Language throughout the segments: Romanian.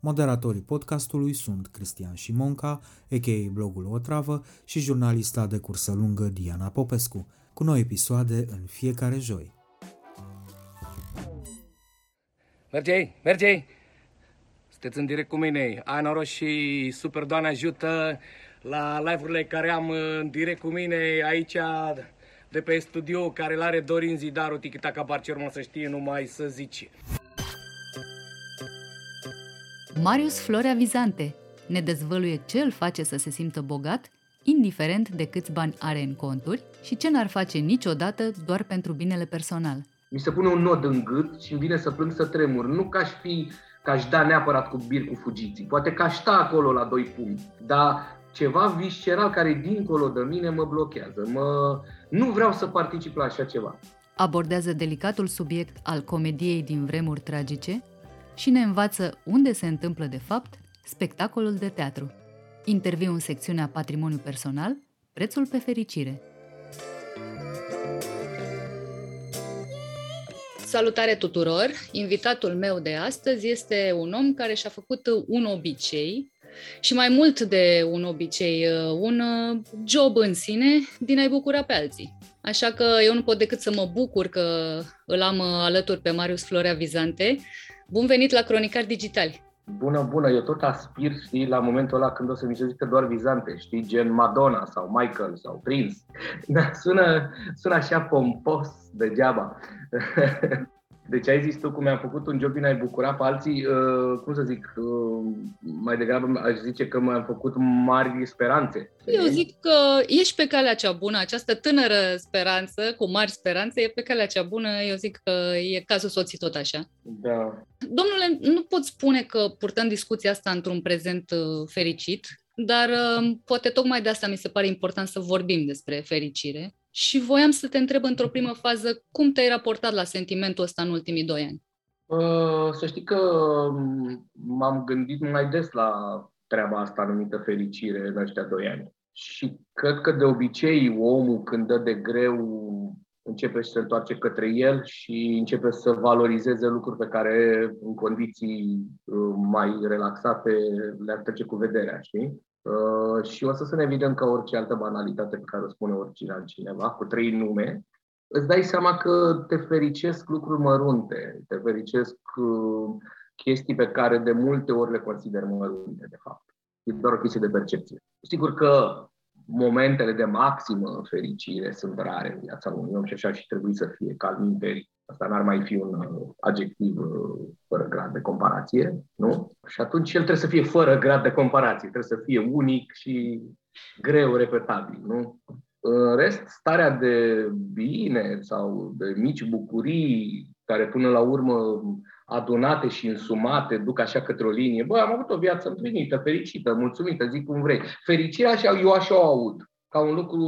Moderatorii podcastului sunt Cristian Șimonca, a.k.a. blogul Otravă și jurnalista de cursă lungă Diana Popescu, cu noi episoade în fiecare joi. Mergei, mergei! Sunteți în direct cu mine. Ai noroc și Super Doamne ajută la live-urile care am în direct cu mine aici de pe studio care l are Dorin Zidaru, Tiki-Taka Barcelona, să știe numai să zici. Marius Florea Vizante ne dezvăluie ce îl face să se simtă bogat, indiferent de câți bani are în conturi și ce n-ar face niciodată doar pentru binele personal. Mi se pune un nod în gât și îmi vine să plâng să tremur. Nu ca aș fi, ca aș da neapărat cu bir cu fugiții. Poate că aș sta acolo la doi puncti, dar ceva visceral care e dincolo de mine mă blochează. Mă... Nu vreau să particip la așa ceva. Abordează delicatul subiect al comediei din vremuri tragice, și ne învață unde se întâmplă de fapt spectacolul de teatru. Interviu în secțiunea Patrimoniu Personal, prețul pe fericire. Salutare tuturor! Invitatul meu de astăzi este un om care și-a făcut un obicei și mai mult de un obicei, un job în sine din a-i bucura pe alții. Așa că eu nu pot decât să mă bucur că îl am alături pe Marius Florea Vizante, Bun venit la Cronicar Digitali! Bună, bună, eu tot aspir, știi, la momentul ăla când o să mi se zică doar vizante, știi, gen Madonna sau Michael sau Prince. Dar sună, sună așa pompos degeaba. Deci ai zis tu cum mi-am făcut un job din a-i bucura pe alții, uh, cum să zic, uh, mai degrabă aș zice că mi-am făcut mari speranțe. Eu zic că ești pe calea cea bună, această tânără speranță, cu mari speranțe, e pe calea cea bună, eu zic că e cazul soții tot așa. Da. Domnule, nu pot spune că purtăm discuția asta într-un prezent uh, fericit, dar uh, poate tocmai de asta mi se pare important să vorbim despre fericire și voiam să te întreb într-o primă fază cum te-ai raportat la sentimentul ăsta în ultimii doi ani. Uh, să știi că um, m-am gândit mai des la treaba asta numită fericire în ăștia doi ani. Și cred că de obicei omul când dă de greu începe să se întoarce către el și începe să valorizeze lucruri pe care în condiții uh, mai relaxate le-ar trece cu vederea, știi? Uh, și o să sunt evident ca orice altă banalitate pe care o spune oricine altcineva, cu trei nume, îți dai seama că te fericesc lucruri mărunte, te fericesc uh, chestii pe care de multe ori le consider mărunte, de fapt. E doar o chestie de percepție. Sigur că momentele de maximă fericire sunt rare în viața unui om și așa și trebuie să fie ca minteri. Asta n-ar mai fi un uh, adjectiv uh, fără grad de comparație, nu? Și atunci el trebuie să fie fără grad de comparație, trebuie să fie unic și greu repetabil, nu? În rest, starea de bine sau de mici bucurii care până la urmă adunate și însumate duc așa către o linie. Bă, am avut o viață împlinită, fericită, mulțumită, zic cum vrei. Fericirea așa, eu așa o aud ca un lucru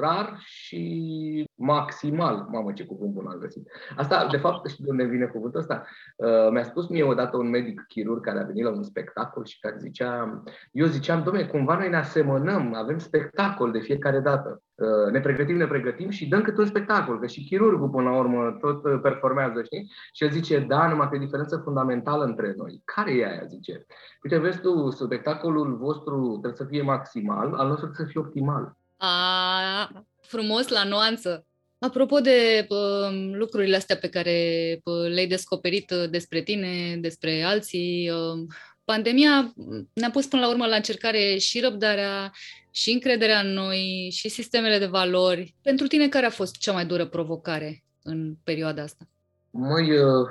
rar și maximal. Mamă, ce cuvânt bun am găsit. Asta, de fapt, știi de unde vine cuvântul ăsta? Uh, mi-a spus mie odată un medic chirurg care a venit la un spectacol și care zicea, eu ziceam, domne, cumva noi ne asemănăm, avem spectacol de fiecare dată. Uh, ne pregătim, ne pregătim și dăm câte un spectacol, că și chirurgul până la urmă tot uh, performează, știi? Și el zice, da, numai că e diferență fundamentală între noi. Care e aia, zice? Uite, vezi tu, spectacolul vostru trebuie să fie maximal, al nostru trebuie să fie optimal. A, frumos la nuanță. Apropo de uh, lucrurile astea pe care uh, le-ai descoperit uh, despre tine, despre alții, uh, pandemia ne-a pus până la urmă la încercare și răbdarea, și încrederea în noi, și sistemele de valori. Pentru tine, care a fost cea mai dură provocare în perioada asta? Măi, uh,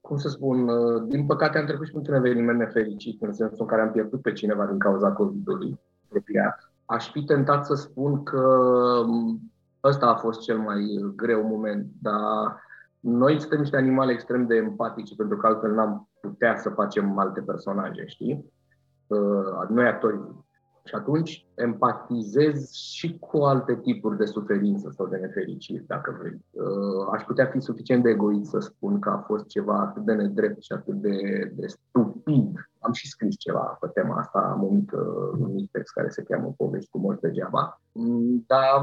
cum să spun, uh, din păcate am trecut și într-un eveniment nefericit, în sensul în care am pierdut pe cineva din cauza COVID-ului apropiat. Aș fi tentat să spun că um, ăsta a fost cel mai greu moment, dar noi suntem niște animale extrem de empatice, pentru că altfel n-am putea să facem alte personaje, știi? Uh, noi actorii. Și atunci empatizez și cu alte tipuri de suferință sau de nefericiri, dacă vrei. Uh, aș putea fi suficient de egoist să spun că a fost ceva atât de nedrept și atât de, de stupid. Am și scris ceva pe tema asta, am un mic, uh, un mic text care se cheamă Povești cu morți degeaba. Mm, dar,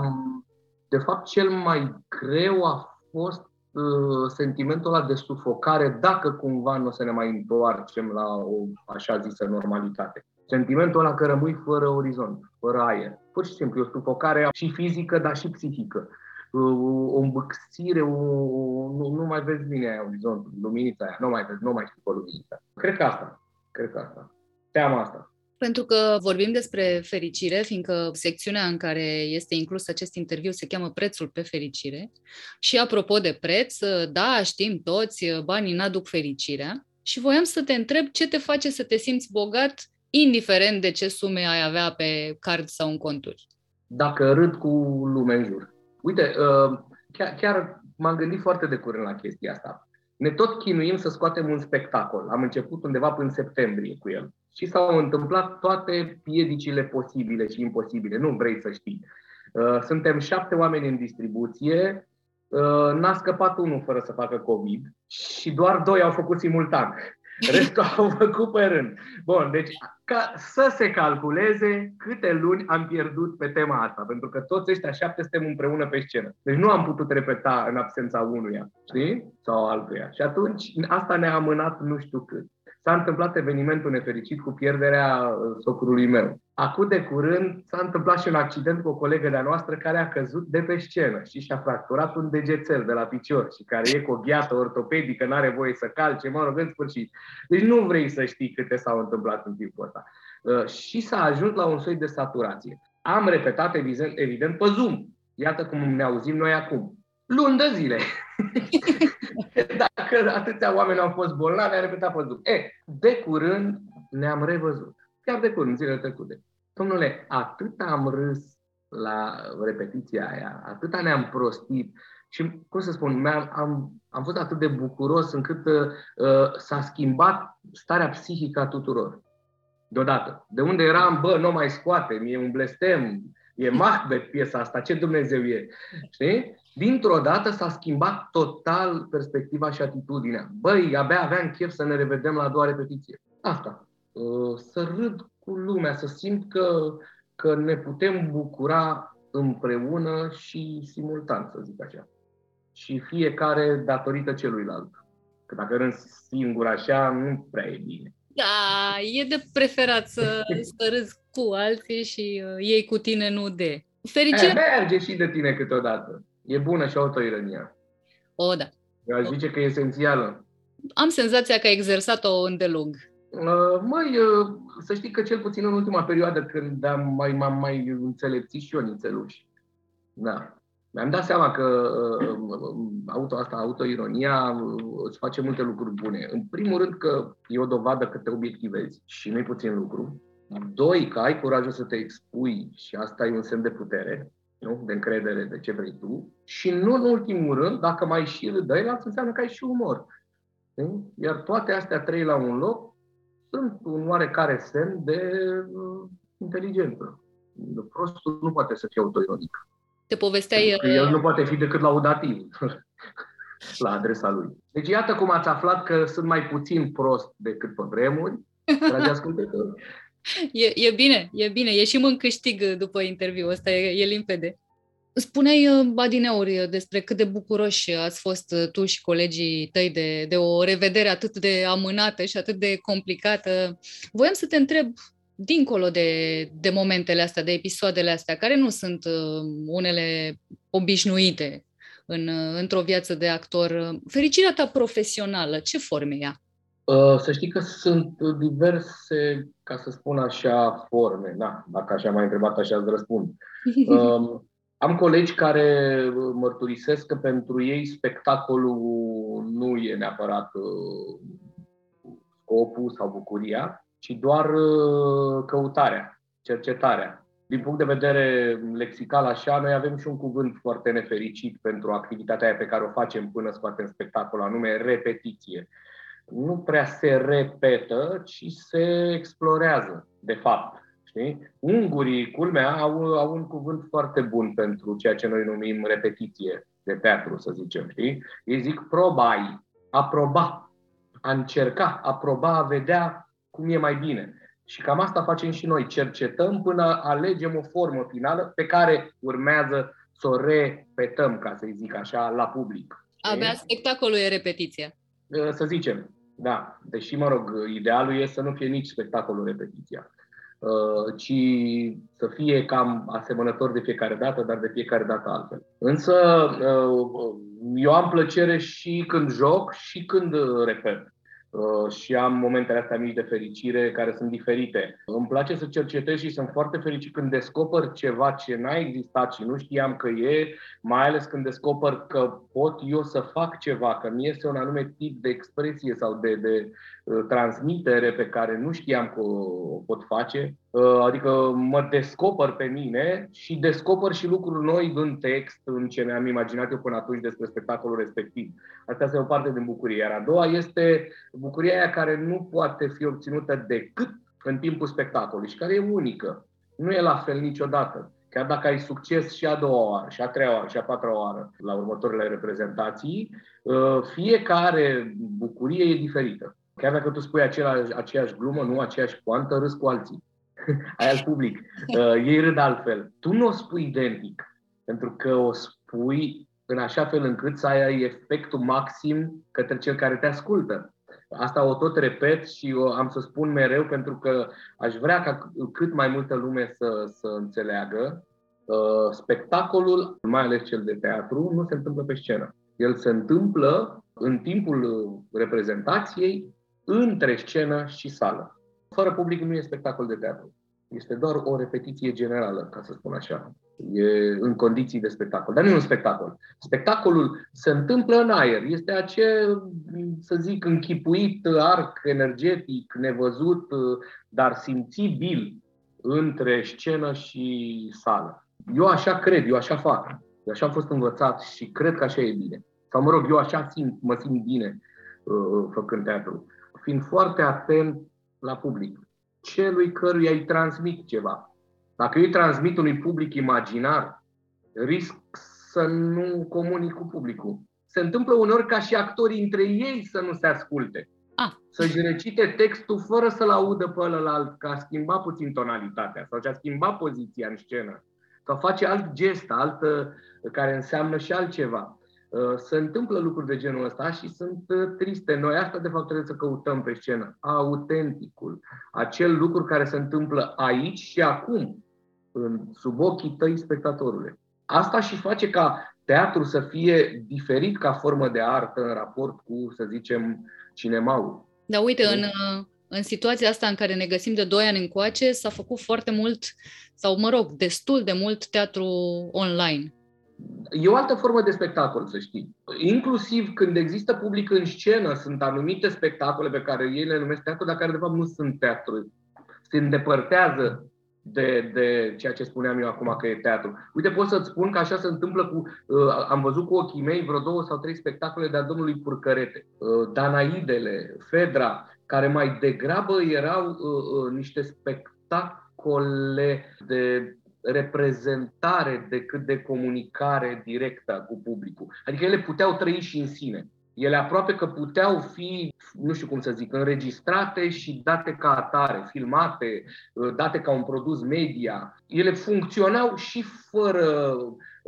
de fapt, cel mai greu a fost uh, sentimentul ăla de sufocare dacă cumva nu o să ne mai întoarcem la o așa zisă normalitate. Sentimentul ăla că rămâi fără orizont, fără aer. Pur și simplu, o sufocare și fizică, dar și psihică. O îmbâxire, o, nu, nu mai vezi bine aia orizontul, luminița aia, nu mai vezi, nu mai știi pe luminița. Cred că asta, cred că asta. Teama asta. Pentru că vorbim despre fericire, fiindcă secțiunea în care este inclus acest interviu se cheamă Prețul pe fericire. Și apropo de preț, da, știm toți, banii n-aduc fericirea. Și voiam să te întreb ce te face să te simți bogat indiferent de ce sume ai avea pe card sau în conturi. Dacă râd cu lume în jur. Uite, uh, chiar, chiar m-am gândit foarte de curând la chestia asta. Ne tot chinuim să scoatem un spectacol. Am început undeva până în septembrie cu el. Și s-au întâmplat toate piedicile posibile și imposibile. Nu vrei să știi. Uh, suntem șapte oameni în distribuție, uh, n-a scăpat unul fără să facă COVID și doar doi au făcut simultan. Restul au făcut pe rând. Bun, deci ca să se calculeze câte luni am pierdut pe tema asta, pentru că toți ăștia șapte suntem împreună pe scenă. Deci nu am putut repeta în absența unuia, știi? Sau altuia. Și atunci asta ne-a amânat nu știu cât s-a întâmplat evenimentul nefericit cu pierderea uh, socrului meu. Acum de curând s-a întâmplat și un accident cu o colegă de-a noastră care a căzut de pe scenă și și-a fracturat un degețel de la picior și care e cu o gheată ortopedică, nu are voie să calce, mă rog, în sfârșit. Deci nu vrei să știi câte s-au întâmplat în timpul ăsta. Uh, și s-a ajuns la un soi de saturație. Am repetat, evident, evident pe Zoom. Iată cum ne auzim noi acum. Luni de zile. Dacă atâția oameni au fost bolnavi, a repetat pe Zoom. E, de curând ne-am revăzut. Chiar de curând, zilele trecute. Domnule, atât am râs la repetiția aia, atâta ne-am prostit și, cum să spun, am, am, am fost atât de bucuros încât uh, s-a schimbat starea psihică a tuturor. Deodată. De unde eram, bă, nu mai scoate, e un blestem, e Macbeth piesa asta, ce Dumnezeu e. Știi? dintr-o dată s-a schimbat total perspectiva și atitudinea. Băi, abia aveam chef să ne revedem la a doua repetiție. Asta. Uh, să râd cu lumea, să simt că, că ne putem bucura împreună și simultan, să zic așa. Și fiecare datorită celuilalt. Că dacă rând singur așa, nu prea e bine. Da, e de preferat să, să râzi cu alții și uh, ei cu tine, nu de. Fericire... E, merge și de tine câteodată. E bună și autoironia. O, da. Eu aș zice că e esențială. Am senzația că ai exersat-o îndelung. Uh, măi, uh, să știi că cel puțin în ultima perioadă când am mai, m-am mai înțelepțit și eu nițeluși. Da. Mi-am dat seama că uh, auto asta, autoironia, uh, îți face multe lucruri bune. În primul rând că e o dovadă că te obiectivezi și nu-i puțin lucru. Doi, că ai curajul să te expui și asta e un semn de putere nu? de încredere de ce vrei tu. Și nu în ultimul rând, dacă mai și râdăi, asta înseamnă că ai și umor. Nu? Iar toate astea trei la un loc sunt un oarecare semn de uh, inteligență. Prostul nu poate să fie autoironic. Te povesteai... El uh, nu poate fi decât laudativ la adresa lui. Deci iată cum ați aflat că sunt mai puțin prost decât pe vremuri, dragi ascultători. E, e bine, e bine. Ieșim în câștig după interviu, ăsta e, e limpede. Spuneai, uh, Badineuri, despre cât de bucuroși ați fost uh, tu și colegii tăi de, de o revedere atât de amânată și atât de complicată. Voiam să te întreb, dincolo de, de momentele astea, de episoadele astea, care nu sunt uh, unele obișnuite în, într-o viață de actor, fericirea ta profesională, ce forme ea? Uh, să știi că sunt diverse, ca să spun așa, forme. Da, dacă așa m-ai întrebat, așa îți răspund. Um, am colegi care mărturisesc că pentru ei spectacolul nu e neapărat uh, scopul sau bucuria, ci doar uh, căutarea, cercetarea. Din punct de vedere lexical, așa, noi avem și un cuvânt foarte nefericit pentru activitatea aia pe care o facem până scoatem spectacol, anume repetiție. Nu prea se repetă, ci se explorează, de fapt. Știi? Ungurii, culmea, au, au un cuvânt foarte bun pentru ceea ce noi numim repetiție de teatru, să zicem. Știi? Ei zic probai, a proba, a încerca, a proba, a vedea cum e mai bine. Și cam asta facem și noi. Cercetăm până alegem o formă finală pe care urmează să o repetăm, ca să zic așa, la public. Abia spectacolul e repetiție. Să zicem, da. Deși, mă rog, idealul e să nu fie nici spectacolul repetiția. Uh, ci să fie cam asemănător de fiecare dată, dar de fiecare dată altfel. Însă uh, eu am plăcere și când joc și când repet. Uh, și am momentele astea mici de fericire care sunt diferite. Îmi place să cercetez și sunt foarte fericit când descoper ceva ce n-a existat și nu știam că e, mai ales când descoper că pot eu să fac ceva, că mi este un anume tip de expresie sau de, de uh, transmitere pe care nu știam că o pot face. Uh, adică mă descoper pe mine și descoper și lucruri noi în text, în ce mi-am imaginat eu până atunci despre spectacolul respectiv. Asta este o parte din bucurie. Iar a doua este bucuria aia care nu poate fi obținută decât în timpul spectacolului și care e unică. Nu e la fel niciodată. Chiar dacă ai succes și a doua oară, și a treia oară, și a patra oară la următoarele reprezentații, uh, fiecare bucurie e diferită. Chiar dacă tu spui același, aceeași glumă, nu aceeași poantă, râs cu alții. ai al public. Uh, ei râd altfel. Tu nu o spui identic, pentru că o spui în așa fel încât să ai efectul maxim către cel care te ascultă. Asta o tot repet și o am să spun mereu pentru că aș vrea ca cât mai multă lume să, să înțeleagă. Uh, spectacolul, mai ales cel de teatru, nu se întâmplă pe scenă. El se întâmplă în timpul reprezentației între scenă și sală. Fără public nu e spectacol de teatru. Este doar o repetiție generală, ca să spun așa. E în condiții de spectacol. Dar nu e un spectacol. Spectacolul se întâmplă în aer. Este acel, să zic, închipuit arc energetic, nevăzut, dar simțibil între scenă și sală. Eu așa cred, eu așa fac. Eu așa am fost învățat și cred că așa e bine. Sau mă rog, eu așa simt, mă simt bine uh, făcând teatru. Fiind foarte atent la public celui căruia îi transmit ceva. Dacă eu îi transmit unui public imaginar, risc să nu comunic cu publicul. Se întâmplă uneori ca și actorii între ei să nu se asculte. Ah. Să-și recite textul fără să-l audă pe ălălalt, că a schimbat puțin tonalitatea sau ce-a schimbat poziția în scenă. Sau face alt gest, altă, care înseamnă și altceva. Uh, se întâmplă lucruri de genul ăsta și sunt uh, triste. Noi asta, de fapt, trebuie să căutăm pe scenă. Autenticul. Acel lucru care se întâmplă aici și acum, în, sub ochii tăi spectatorule. Asta și face ca teatru să fie diferit ca formă de artă în raport cu, să zicem, cinemaul. Da, uite, în, uh, în situația asta în care ne găsim de 2 ani încoace, s-a făcut foarte mult, sau mă rog, destul de mult teatru online. E o altă formă de spectacol, să știi. Inclusiv când există public în scenă, sunt anumite spectacole pe care ei le numesc teatru, dar care de fapt nu sunt teatru. Se îndepărtează de, de ceea ce spuneam eu acum că e teatru. Uite, pot să-ți spun că așa se întâmplă cu... Uh, am văzut cu ochii mei vreo două sau trei spectacole de-a domnului Purcărete. Uh, Danaidele, Fedra, care mai degrabă erau uh, uh, niște spectacole de reprezentare decât de comunicare directă cu publicul. Adică ele puteau trăi și în sine. Ele aproape că puteau fi, nu știu cum să zic, înregistrate și date ca atare, filmate, date ca un produs media. Ele funcționau și fără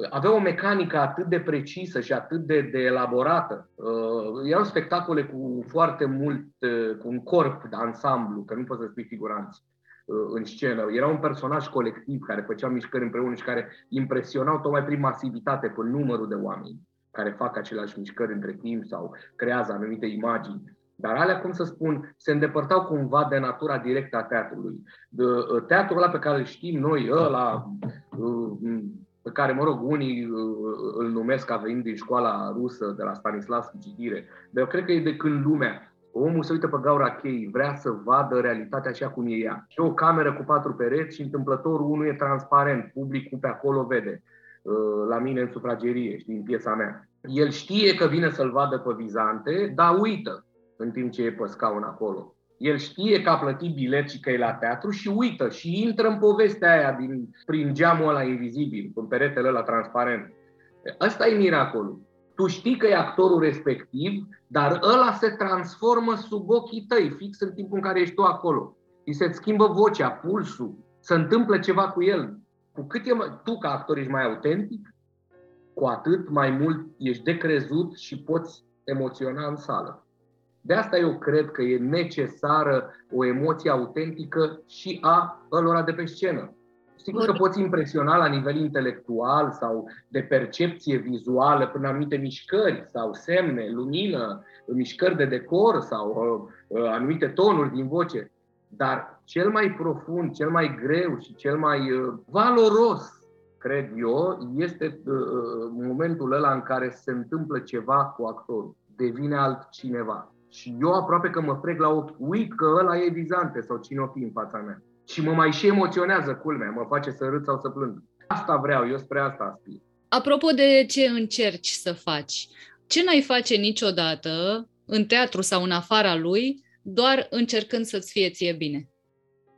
aveau o mecanică atât de precisă și atât de, de elaborată. Uh, erau spectacole cu foarte mult, uh, cu un corp de ansamblu, că nu poți să spui figuranți. Uh, în scenă. Era un personaj colectiv care făcea mișcări împreună și care impresionau tocmai prin masivitate, prin numărul de oameni care fac aceleași mișcări între timp sau creează anumite imagini. Dar alea, cum să spun, se îndepărtau cumva de natura directă a teatrului. De, uh, teatrul ăla pe care îl știm noi, ăla uh, pe care, mă rog, unii îl numesc ca venind din școala rusă, de la Stanislavski Citire, dar eu cred că e de când lumea Omul se uită pe gaura cheii, vrea să vadă realitatea așa cum e ea. Și o cameră cu patru pereți și întâmplătorul unul e transparent, publicul pe acolo vede. Uh, la mine în sufragerie, știi, în piesa mea. El știe că vine să-l vadă pe Vizante, dar uită în timp ce e pe scaun acolo. El știe că a plătit bilet și că e la teatru și uită și intră în povestea aia din, prin geamul ăla invizibil, în peretele ăla transparent. Asta e miracolul. Tu știi că e actorul respectiv, dar ăla se transformă sub ochii tăi, fix în timpul în care ești tu acolo. Și se schimbă vocea, pulsul, se întâmplă ceva cu el. Cu cât e, tu ca actor ești mai autentic, cu atât mai mult ești decrezut și poți emoționa în sală. De asta eu cred că e necesară o emoție autentică și a ălora de pe scenă. Sigur că poți impresiona la nivel intelectual sau de percepție vizuală prin anumite mișcări sau semne, lumină, mișcări de decor sau uh, uh, anumite tonuri din voce. Dar cel mai profund, cel mai greu și cel mai uh, valoros, cred eu, este uh, uh momentul ăla în care se întâmplă ceva cu actorul. Devine altcineva. Și eu aproape că mă frec la ochi, uit că ăla e vizante sau cine o fi în fața mea. Și mă mai și emoționează culmea, mă face să râd sau să plâng. Asta vreau, eu spre asta aspir. Apropo de ce încerci să faci, ce n-ai face niciodată în teatru sau în afara lui, doar încercând să-ți fie ție bine?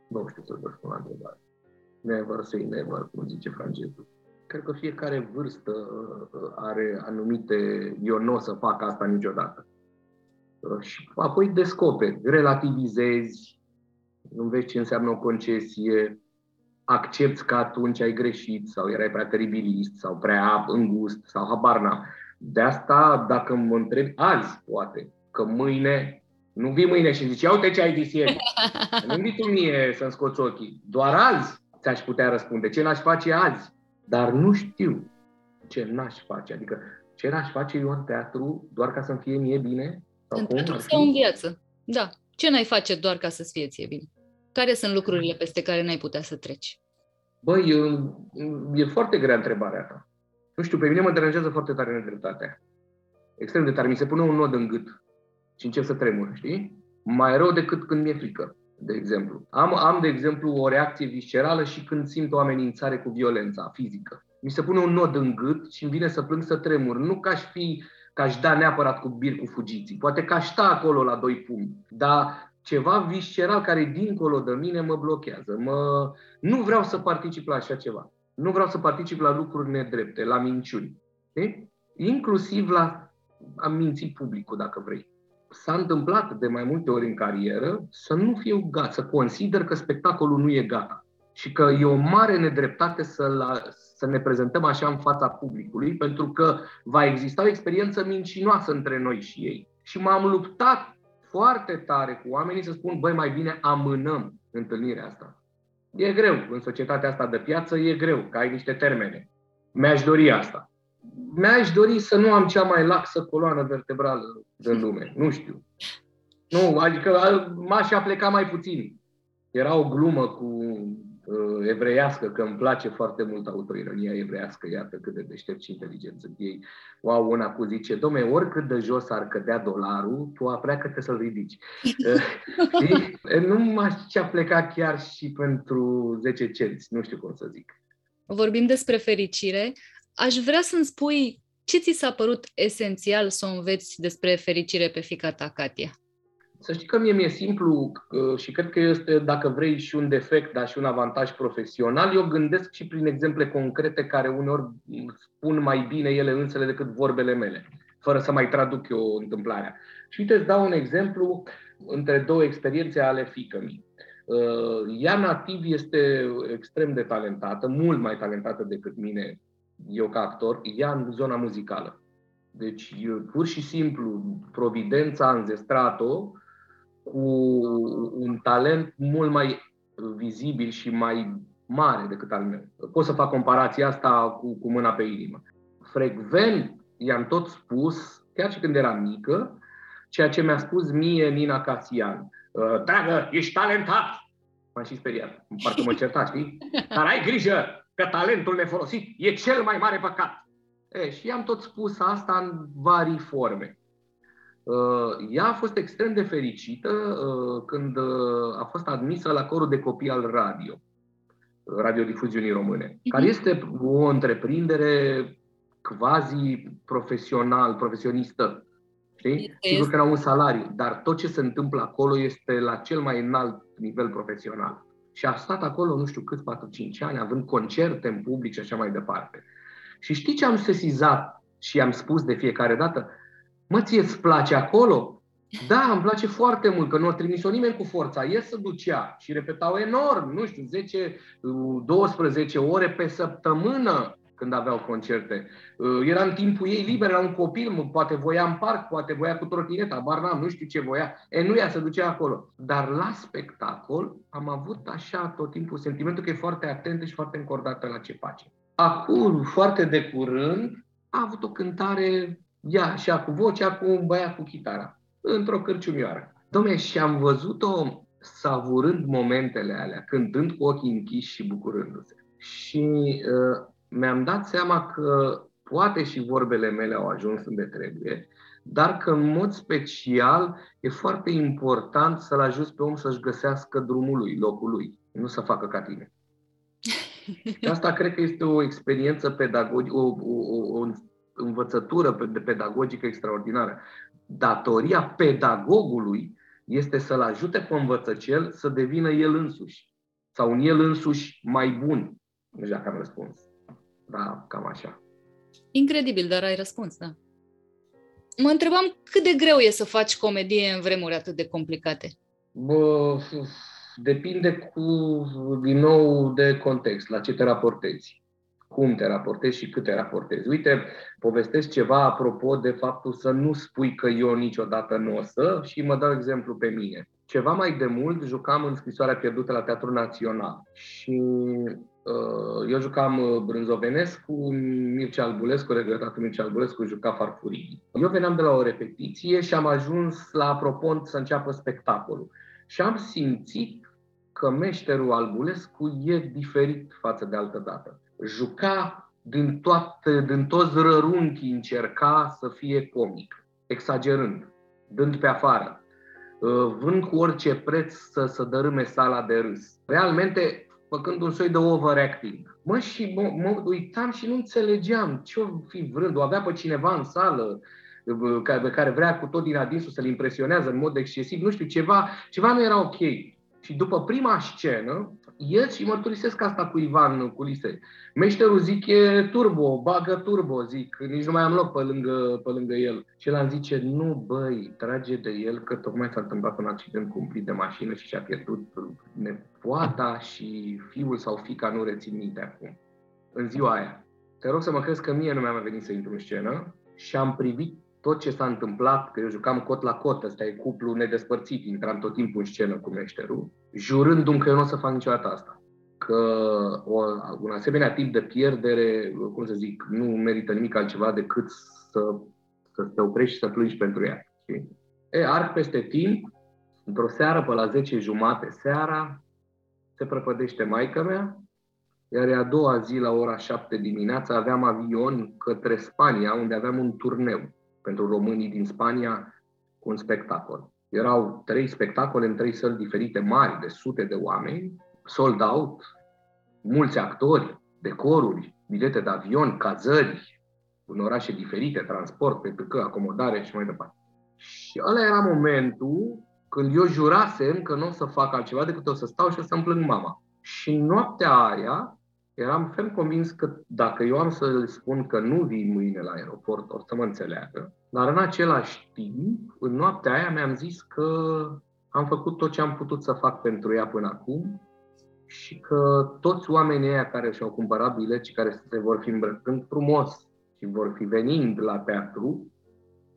Nu știu să vă spun la întrebare. Never say never, cum zice francezul. Cred că fiecare vârstă uh, are anumite... Eu nu o să fac asta niciodată. Uh, și apoi descoperi, relativizezi, înveți ce înseamnă o concesie, accepti că atunci ai greșit sau erai prea teribilist sau prea îngust sau habar n De asta, dacă mă întrebi azi, poate, că mâine, nu vii mâine și zici, uite ce ai zis ieri. nu vii tu mie să-mi scoți ochii. Doar azi ți-aș putea răspunde. Ce n-aș face azi? Dar nu știu ce n-aș face. Adică ce n-aș face eu în teatru doar ca să-mi fie mie bine? Sau în teatru sau în viață. Da. Ce n-ai face doar ca să-ți fie ție bine? Care sunt lucrurile peste care n-ai putea să treci? Băi, e, e foarte grea întrebarea ta. Nu știu, pe mine mă deranjează foarte tare nedreptatea. Extrem de tare. Mi se pune un nod în gât și încep să tremur, știi? Mai rău decât când mi-e frică, de exemplu. Am, am, de exemplu, o reacție viscerală și când simt o amenințare cu violența fizică. Mi se pune un nod în gât și îmi vine să plâng, să tremur. Nu ca aș fi, ca aș da neapărat cu bir cu fugiții. Poate că aș sta acolo la doi pumni. Dar ceva visceral care e dincolo de mine mă blochează. Mă... Nu vreau să particip la așa ceva. Nu vreau să particip la lucruri nedrepte, la minciuni. E? Inclusiv la a minți publicul, dacă vrei. S-a întâmplat de mai multe ori în carieră să nu fiu gata, să consider că spectacolul nu e gata. Și că e o mare nedreptate să, la, să ne prezentăm așa în fața publicului, pentru că va exista o experiență mincinoasă între noi și ei. Și m-am luptat foarte tare cu oamenii să spun, băi, mai bine amânăm întâlnirea asta. E greu. În societatea asta de piață e greu, că ai niște termene. Mi-aș dori asta. Mi-aș dori să nu am cea mai laxă coloană vertebrală din lume. Nu știu. Nu, adică m-aș pleca mai puțin. Era o glumă cu uh, evreiască, că îmi place foarte mult autoironia evreiască, iată cât de deștept și inteligent sunt ei. Wow, una cu zice, domne, oricât de jos ar cădea dolarul, tu apleacă-te să-l ridici. uh, nu m-aș pleca chiar și pentru 10 cenți, nu știu cum să zic. Vorbim despre fericire. Aș vrea să-mi spui ce ți s-a părut esențial să o înveți despre fericire pe fica ta, Katia? Să știi că mie mi-e simplu și cred că este, dacă vrei, și un defect, dar și un avantaj profesional. Eu gândesc și prin exemple concrete care uneori spun mai bine ele însele decât vorbele mele, fără să mai traduc eu întâmplarea. Și uite, îți dau un exemplu între două experiențe ale fică mi. Uh, ea nativ este extrem de talentată, mult mai talentată decât mine, eu ca actor, ea în zona muzicală. Deci, pur și simplu, providența a înzestrat-o cu un talent mult mai vizibil și mai mare decât al meu. Pot să fac comparația asta cu, cu mâna pe inimă. Frecvent i-am tot spus, chiar și când eram mică, ceea ce mi-a spus mie Nina Casian. Uh, dragă, ești talentat! M-am și speriat. Parcă mă certa, știi? Dar ai grijă că talentul nefolosit e cel mai mare păcat. E, și i-am tot spus asta în vari forme. Uh, ea a fost extrem de fericită uh, când uh, a fost admisă la corul de copii al radio, radiodifuziunii române, uh-huh. care este o întreprindere quasi profesional, profesionistă. Știi? Sigur că au un salariu, dar tot ce se întâmplă acolo este la cel mai înalt nivel profesional. Și a stat acolo, nu știu cât, 4-5 ani, având concerte în public și așa mai departe. Și știi ce am sesizat și am spus de fiecare dată? Mă, ție îți place acolo? Da, îmi place foarte mult, că nu a trimis-o nimeni cu forța. El se ducea și repetau enorm, nu știu, 10-12 ore pe săptămână când aveau concerte. Uh, era în timpul ei liber, era un copil, poate voia în parc, poate voia cu trotineta, bar n-am, nu știu ce voia. E, nu ea se ducea acolo. Dar la spectacol am avut așa tot timpul sentimentul că e foarte atentă și foarte încordată la ce face. Acum, foarte de curând, a avut o cântare ea și cu vocea cu un băiat cu chitara, într-o cârciumioară. Dom'le, și am văzut-o savurând momentele alea, cântând cu ochii închiși și bucurându-se. Și uh, mi-am dat seama că poate și vorbele mele au ajuns unde trebuie, dar că în mod special e foarte important să-l ajuți pe om să-și găsească drumul lui, locul lui, nu să facă ca tine. Și asta cred că este o experiență pedagogică, o, o, o învățătură pedagogică extraordinară. Datoria pedagogului este să-l ajute pe învățăcel să devină el însuși sau un el însuși mai bun. Nu știu dacă am răspuns. Da, cam așa. Incredibil, dar ai răspuns, da. Mă întrebam cât de greu e să faci comedie în vremuri atât de complicate. Bă, depinde cu, din nou de context, la ce te raportezi cum te raportezi și cât te raportezi. Uite, povestesc ceva apropo de faptul să nu spui că eu niciodată nu o să și mă dau exemplu pe mine. Ceva mai de mult jucam în scrisoarea pierdută la Teatrul Național și uh, eu jucam uh, Brânzovenescu, Mircea Albulescu, regretatul Mircea Albulescu juca Farfurii. Eu veneam de la o repetiție și am ajuns la apropont să înceapă spectacolul. Și am simțit că meșterul Albulescu e diferit față de altă dată juca din, toate, din toți rărunchii, încerca să fie comic, exagerând, dând pe afară, uh, vând cu orice preț să, să dărâme sala de râs. Realmente făcând un soi de overacting. Mă, și mă, mă uitam și nu înțelegeam ce-o fi vrând. O avea pe cineva în sală uh, care, care vrea cu tot din adinsul să-l impresionează în mod excesiv. Nu știu, ceva, ceva nu era ok. Și după prima scenă, el și mărturisesc asta cu Ivan Culise. Meșterul zic e turbo, bagă turbo, zic, nici nu mai am loc pe lângă, pe lângă el. Și el îmi zice, nu băi, trage de el că tocmai s-a întâmplat un accident cumplit de mașină și și-a pierdut nepoata și fiul sau fica, nu rețin minte acum, în ziua aia. Te rog să mă crezi că mie nu mi-a mai venit să intru în scenă și am privit tot ce s-a întâmplat, că eu jucam cot la cot, ăsta e cuplu nedespărțit, intram tot timpul în scenă cu meșterul, jurându-mi că eu nu o să fac niciodată asta. Că o, un asemenea tip de pierdere, cum să zic, nu merită nimic altceva decât să, să te oprești și să plângi pentru ea. Știi? E, arc peste timp, într-o seară, pe la 10 jumate seara, se prăpădește maica mea, iar a doua zi, la ora 7 dimineața, aveam avion către Spania, unde aveam un turneu pentru românii din Spania cu un spectacol. Erau trei spectacole în trei săli diferite, mari, de sute de oameni, sold out, mulți actori, decoruri, bilete de avion, cazări, în orașe diferite, transport, că acomodare și mai departe. Și ăla era momentul când eu jurasem că nu o să fac altceva decât o să stau și o să-mi plâng mama. Și noaptea aia eram ferm convins că dacă eu am să le spun că nu vin mâine la aeroport, o să mă înțeleagă. Dar în același timp, în noaptea aia mi-am zis că am făcut tot ce am putut să fac pentru ea până acum și că toți oamenii ăia care și-au cumpărat bilet și care se vor fi îmbrăcând frumos și vor fi venind la teatru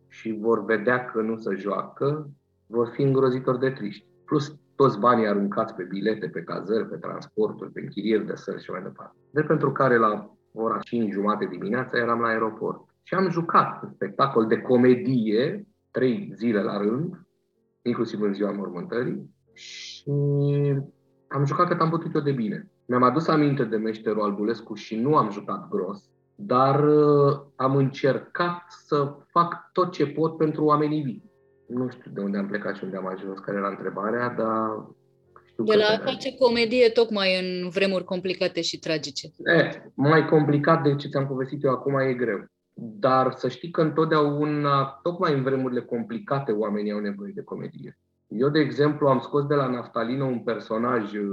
și vor vedea că nu se joacă, vor fi îngrozitori de triști. Plus toți banii aruncați pe bilete, pe cazări, pe transporturi, pe închirieri de sări și mai departe. De pentru care la ora 5 jumate dimineața eram la aeroport. Și am jucat un spectacol de comedie trei zile la rând, inclusiv în ziua mormântării, și am jucat cât am putut eu de bine. Mi-am adus aminte de meșterul Albulescu și nu am jucat gros, dar uh, am încercat să fac tot ce pot pentru oamenii vii. Nu știu de unde am plecat și unde am ajuns, care era întrebarea, dar știu de la a face comedie tocmai în vremuri complicate și tragice. E, mai complicat de ce ți-am povestit eu acum e greu. Dar să știi că întotdeauna, tocmai în vremurile complicate, oamenii au nevoie de comedie. Eu, de exemplu, am scos de la Naftalină un personaj, uh,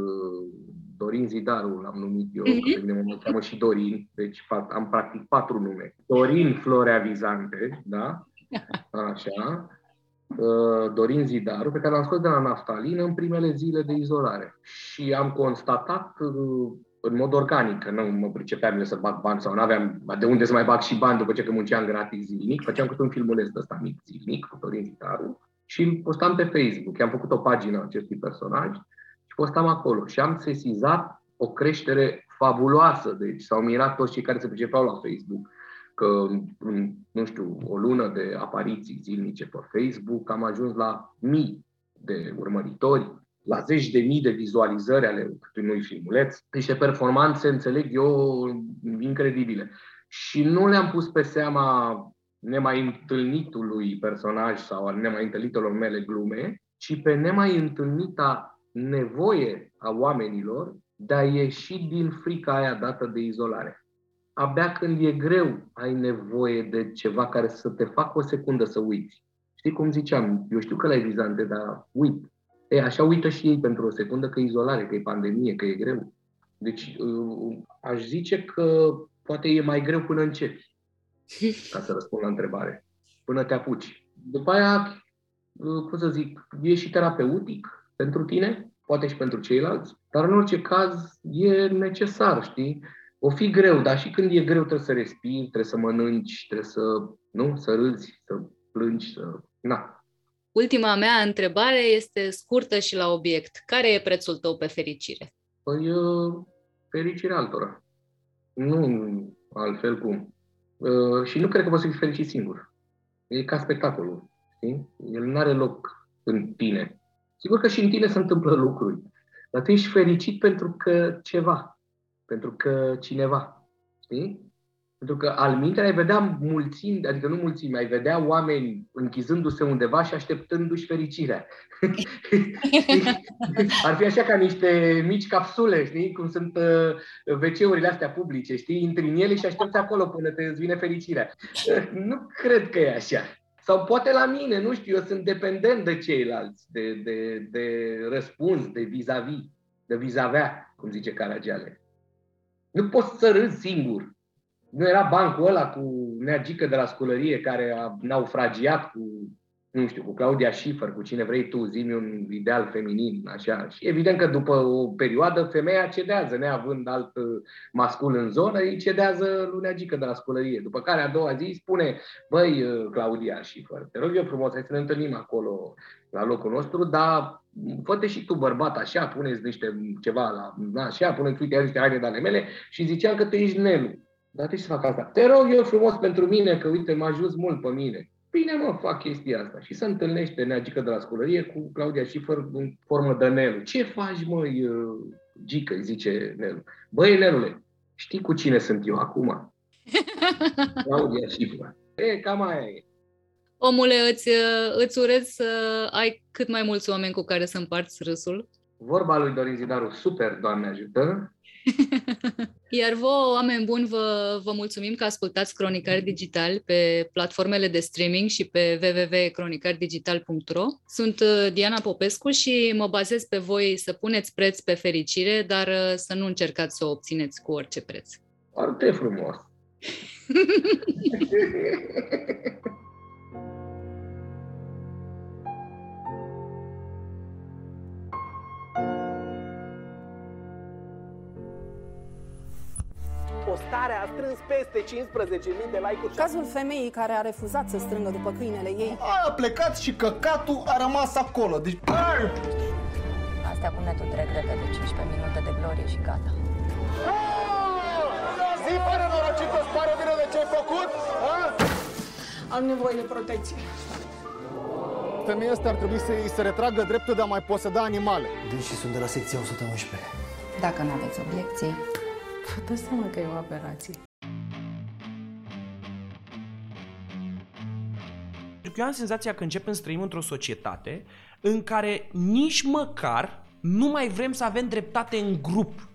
Dorin Zidaru, l-am numit eu, mm-hmm. că mă cheamă și Dorin, deci am practic patru nume. Dorin Florea Vizante, da? Așa. Uh, Dorin Zidaru, pe care l-am scos de la Naftalină în primele zile de izolare. Și am constatat uh, în mod organic, că nu mă pricepeam să bag bani sau nu aveam de unde să mai bag și bani după ce că munceam gratis zilnic. Făceam câte un filmuleț de ăsta mic zilnic cu Dorin Zidaru și îl postam pe Facebook. Am făcut o pagină acestui personaj și postam acolo. Și am sesizat o creștere fabuloasă. Deci s-au mirat toți cei care se pricepeau la Facebook că în, nu știu, o lună de apariții zilnice pe Facebook am ajuns la mii de urmăritori, la zeci de mii de vizualizări ale unui filmuleț, niște performanțe, înțeleg eu, incredibile. Și nu le-am pus pe seama nemai întâlnitului personaj sau al nemai întâlnitelor mele glume, ci pe nemai întâlnita nevoie a oamenilor de a ieși din frica aia dată de izolare. Abia când e greu, ai nevoie de ceva care să te facă o secundă să uiți. Știi cum ziceam? Eu știu că la vizante, dar uit. E, așa uită și ei pentru o secundă că e izolare, că e pandemie, că e greu. Deci uh, aș zice că poate e mai greu până începi ca să răspund la întrebare, până te apuci. După aia, cum să zic, e și terapeutic pentru tine, poate și pentru ceilalți, dar în orice caz e necesar, știi? O fi greu, dar și când e greu trebuie să respiri, trebuie să mănânci, trebuie să, nu, să râzi, să plângi, să... Na. Ultima mea întrebare este scurtă și la obiect. Care e prețul tău pe fericire? Păi, fericirea altora. Nu altfel cum. Uh, și nu cred că poți să fii fericit singur. E ca spectacolul. Știi? El nu are loc în tine. Sigur că și în tine se întâmplă lucruri, dar tu ești fericit pentru că ceva, pentru că cineva. Știi? Pentru că al minte ai vedea mulțimi, adică nu mulțimi, ai vedea oameni închizându-se undeva și așteptându-și fericirea. Ar fi așa ca niște mici capsule, știi? Cum sunt uh, WC-urile astea publice, știi? Intri în ele și aștepți acolo până te îți vine fericirea. Uh, nu cred că e așa. Sau poate la mine, nu știu, eu sunt dependent de ceilalți, de, de, de răspuns, de vis-a-vis, de vis-a-vea, cum zice Caragiale. Nu poți să râzi singur nu era bancul ăla cu neagică de la sculărie care a naufragiat cu, nu știu, cu Claudia Schiffer, cu cine vrei tu, zi un ideal feminin, așa. Și evident că după o perioadă femeia cedează, neavând alt uh, mascul în zonă, îi cedează lui neagică de la sculărie. După care a doua zi spune, băi, uh, Claudia Schiffer, te rog eu frumos, hai să ne întâlnim acolo la locul nostru, dar fă și tu bărbat așa, puneți niște ceva la, așa, puneți, uite, niște haine de ale mele și ziceam că tu ești Nelu. Dar ce să fac asta? Te rog eu frumos pentru mine, că uite, m-a ajuns mult pe mine. Bine, mă, fac chestia asta. Și se întâlnește neagică de la scolărie cu Claudia Schiffer în formă de Nelu. Ce faci, măi, uh, Gică, zice Nelu. Băi, Nelule, știi cu cine sunt eu acum? Claudia Schiffer. E, cam aia e. Omule, îți, uh, îți urez să ai cât mai mulți oameni cu care să împarți râsul. Vorba lui Dorin Zidaru, super, Doamne ajută. Iar vouă, oameni buni, vă, vă mulțumim că ascultați Cronicari Digital pe platformele de streaming și pe www.cronicardigital.ro. Sunt uh, Diana Popescu și mă bazez pe voi să puneți preț pe fericire, dar uh, să nu încercați să o obțineți cu orice preț. Foarte frumos! postarea a strâns peste 15.000 de like-uri. Cazul femeii care a refuzat să strângă după câinele ei. A plecat și căcatul a rămas acolo. Deci... Astea cu netul trec repede, 15 minute de glorie și gata. Zi fără norocită, îți pare bine de ce ai făcut? A? Am nevoie de protecție. femeia asta ar trebui să îi se retragă dreptul de a mai poseda animale. Deci sunt de la secția 111. Dacă nu aveți obiecții. Vă dați seama că e o aberație. Eu am senzația că începem să trăim într-o societate în care nici măcar nu mai vrem să avem dreptate în grup.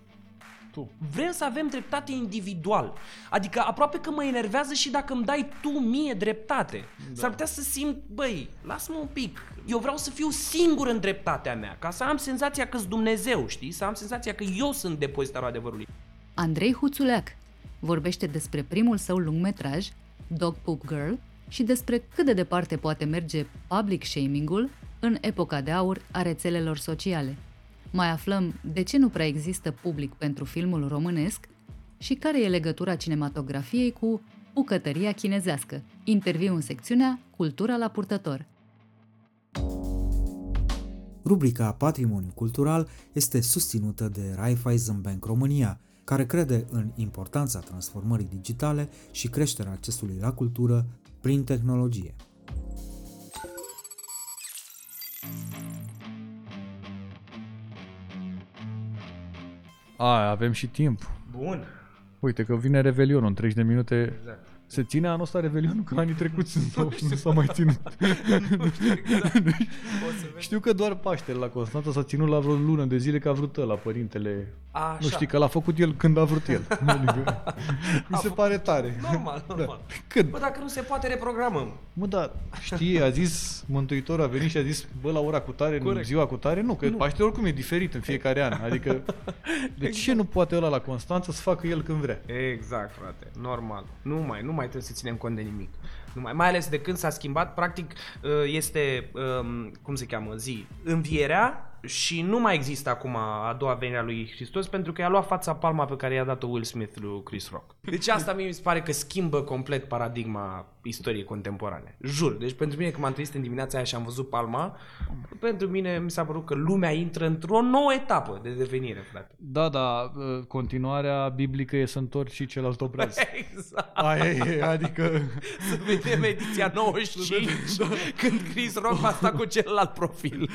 Tu. Vrem să avem dreptate individual. Adică aproape că mă enervează și dacă îmi dai tu mie dreptate. Da. S-ar putea să simt, băi, lasă-mă un pic. Eu vreau să fiu singur în dreptatea mea, ca să am senzația că-s Dumnezeu, știi? Să am senzația că eu sunt depozitarul adevărului. Andrei Huțuleac vorbește despre primul său lungmetraj, Dog Poop Girl, și despre cât de departe poate merge public shaming-ul în epoca de aur a rețelelor sociale. Mai aflăm de ce nu prea există public pentru filmul românesc și care e legătura cinematografiei cu bucătăria chinezească. Interviu în secțiunea Cultura la purtător. Rubrica Patrimoniu Cultural este susținută de Raiffeisen Bank România, care crede în importanța transformării digitale și creșterea accesului la cultură prin tehnologie. A, avem și timp. Bun. Uite că vine Revelionul în 30 de minute. Exact. Se ține anul ăsta Revelionul, că anii trecuți nu, nu s-a mai ținut. Deci, știu că doar Paștele la Constanța s-a ținut la vreo lună de zile că a vrut la părintele. Așa. Nu știi, că l-a făcut el când a vrut el. Adică, mi se pare tare. Normal, normal. Da. Când? Bă, dacă nu se poate, reprogramăm. Mă, da, știi, a zis Mântuitorul, a venit și a zis, bă, la ora cu tare, în Corect. ziua cu tare, nu, că Nu. Paștele oricum e diferit în fiecare an. Adică, de ce nu poate ăla la Constanța să facă el când vrea? Exact, frate. Normal. Nu mai, nu mai trebuie să ținem cont de nimic. Nu mai, mai ales de când s-a schimbat, practic uh, este, um, cum se cheamă, zi, învierea și nu mai există acum a doua venire a lui Hristos pentru că i-a luat fața palma pe care i-a dat-o Will Smith lui Chris Rock. Deci asta mie mi se pare că schimbă complet paradigma istoriei contemporane. Jur. Deci pentru mine când m-am trezit în dimineața aia și am văzut palma, pentru mine mi s-a părut că lumea intră într-o nouă etapă de devenire, frate. Da, da, uh, continuarea biblică e să întorci și celălalt obraz. Exact. Aia e, adică... Să vedem ediția 95 când Chris Rock va sta cu celălalt profil.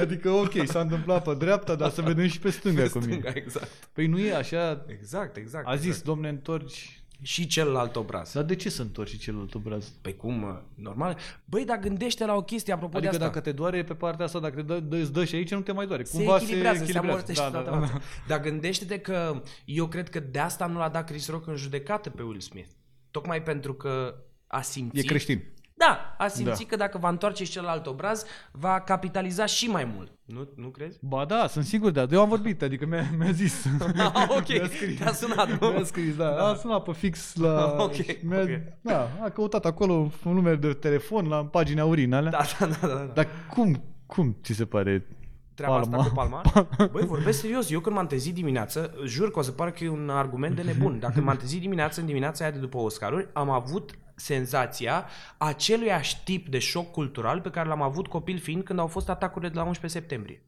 Adică, ok, s-a întâmplat pe dreapta, dar să vedem și pe stânga Pe cu mine. stânga, exact. Păi nu e așa... Exact, exact. A zis, exact. domne, întorci... Și celălalt obraz. Dar de ce să întorci și celălalt obraz? Păi cum, mă? normal? Băi, dar gândește la o chestie apropo Adică de asta. dacă te doare pe partea asta, dacă te dă, dă, îți dă și aici, nu te mai doare. se Cumva echilibrează, se, echilibrează. amortește Da, toată da, da. faza. Dar gândește-te că eu cred că de asta nu l-a dat Chris Rock în judecată pe Will Smith. Tocmai pentru că a simțit... E creștin. Da, a simțit Da. că dacă va întoarce și celălalt obraz, va capitaliza și mai mult. Nu, nu crezi? Ba da, sunt sigur de Eu am vorbit, adică mi-a, mi-a zis. Ah, ok, Mi-a scris. te-a sunat, nu? Mi-a scris, da. A sunat pe fix la... Ok, mi-a, ok. Da, a căutat acolo un număr de telefon la pagina Aurin alea. Da, da, da, da. da. Dar cum, cum ți se pare treaba palma? asta cu palma. Băi, vorbesc serios. Eu când m-am trezit dimineață, jur că o să pară că e un argument de nebun. Dacă m-am trezit dimineață, în dimineața aia de după Oscaruri, am avut senzația aceluiași tip de șoc cultural pe care l-am avut copil fiind când au fost atacurile de la 11 septembrie.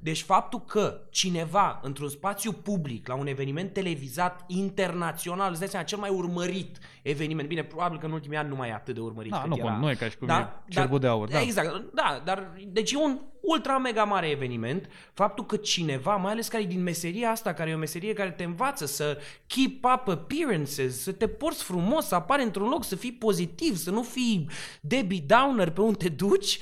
Deci faptul că cineva într-un spațiu public, la un eveniment televizat internațional, îți dai seama, cel mai urmărit eveniment, bine, probabil că în ultimii ani nu mai e atât de urmărit Da, cât nu, era. nu e ca și cum e cerbul de aur, da. Exact, da, dar deci e un ultra mega mare eveniment, faptul că cineva, mai ales care e din meseria asta, care e o meserie care te învață să keep up appearances, să te porți frumos, să apari într-un loc, să fii pozitiv, să nu fii Debbie Downer pe unde te duci,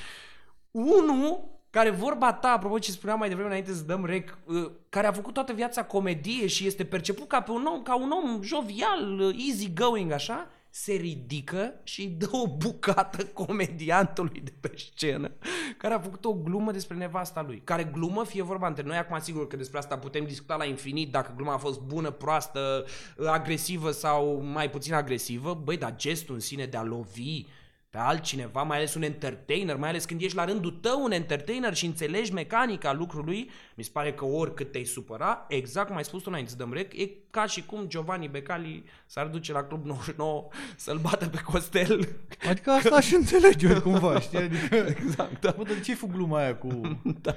unul care vorba ta, apropo ce spuneam mai devreme înainte să dăm rec, uh, care a făcut toată viața comedie și este perceput ca, pe un om, ca un om jovial, uh, easy going, așa, se ridică și îi dă o bucată comediantului de pe scenă care a făcut o glumă despre nevasta lui. Care glumă, fie vorba între noi, acum sigur că despre asta putem discuta la infinit, dacă gluma a fost bună, proastă, agresivă sau mai puțin agresivă, băi, dar gestul în sine de a lovi pe altcineva, mai ales un entertainer, mai ales când ești la rândul tău un entertainer și înțelegi mecanica lucrului, mi se pare că oricât te-ai supăra, exact cum ai spus tu înainte să dăm rec, e ca și cum Giovanni Becali s-ar duce la Club 99 să-l bată pe Costel. Adică asta și înțelege eu cumva, știi? Adică, exact, da. Bă, dar de ce ai gluma aia cu... da.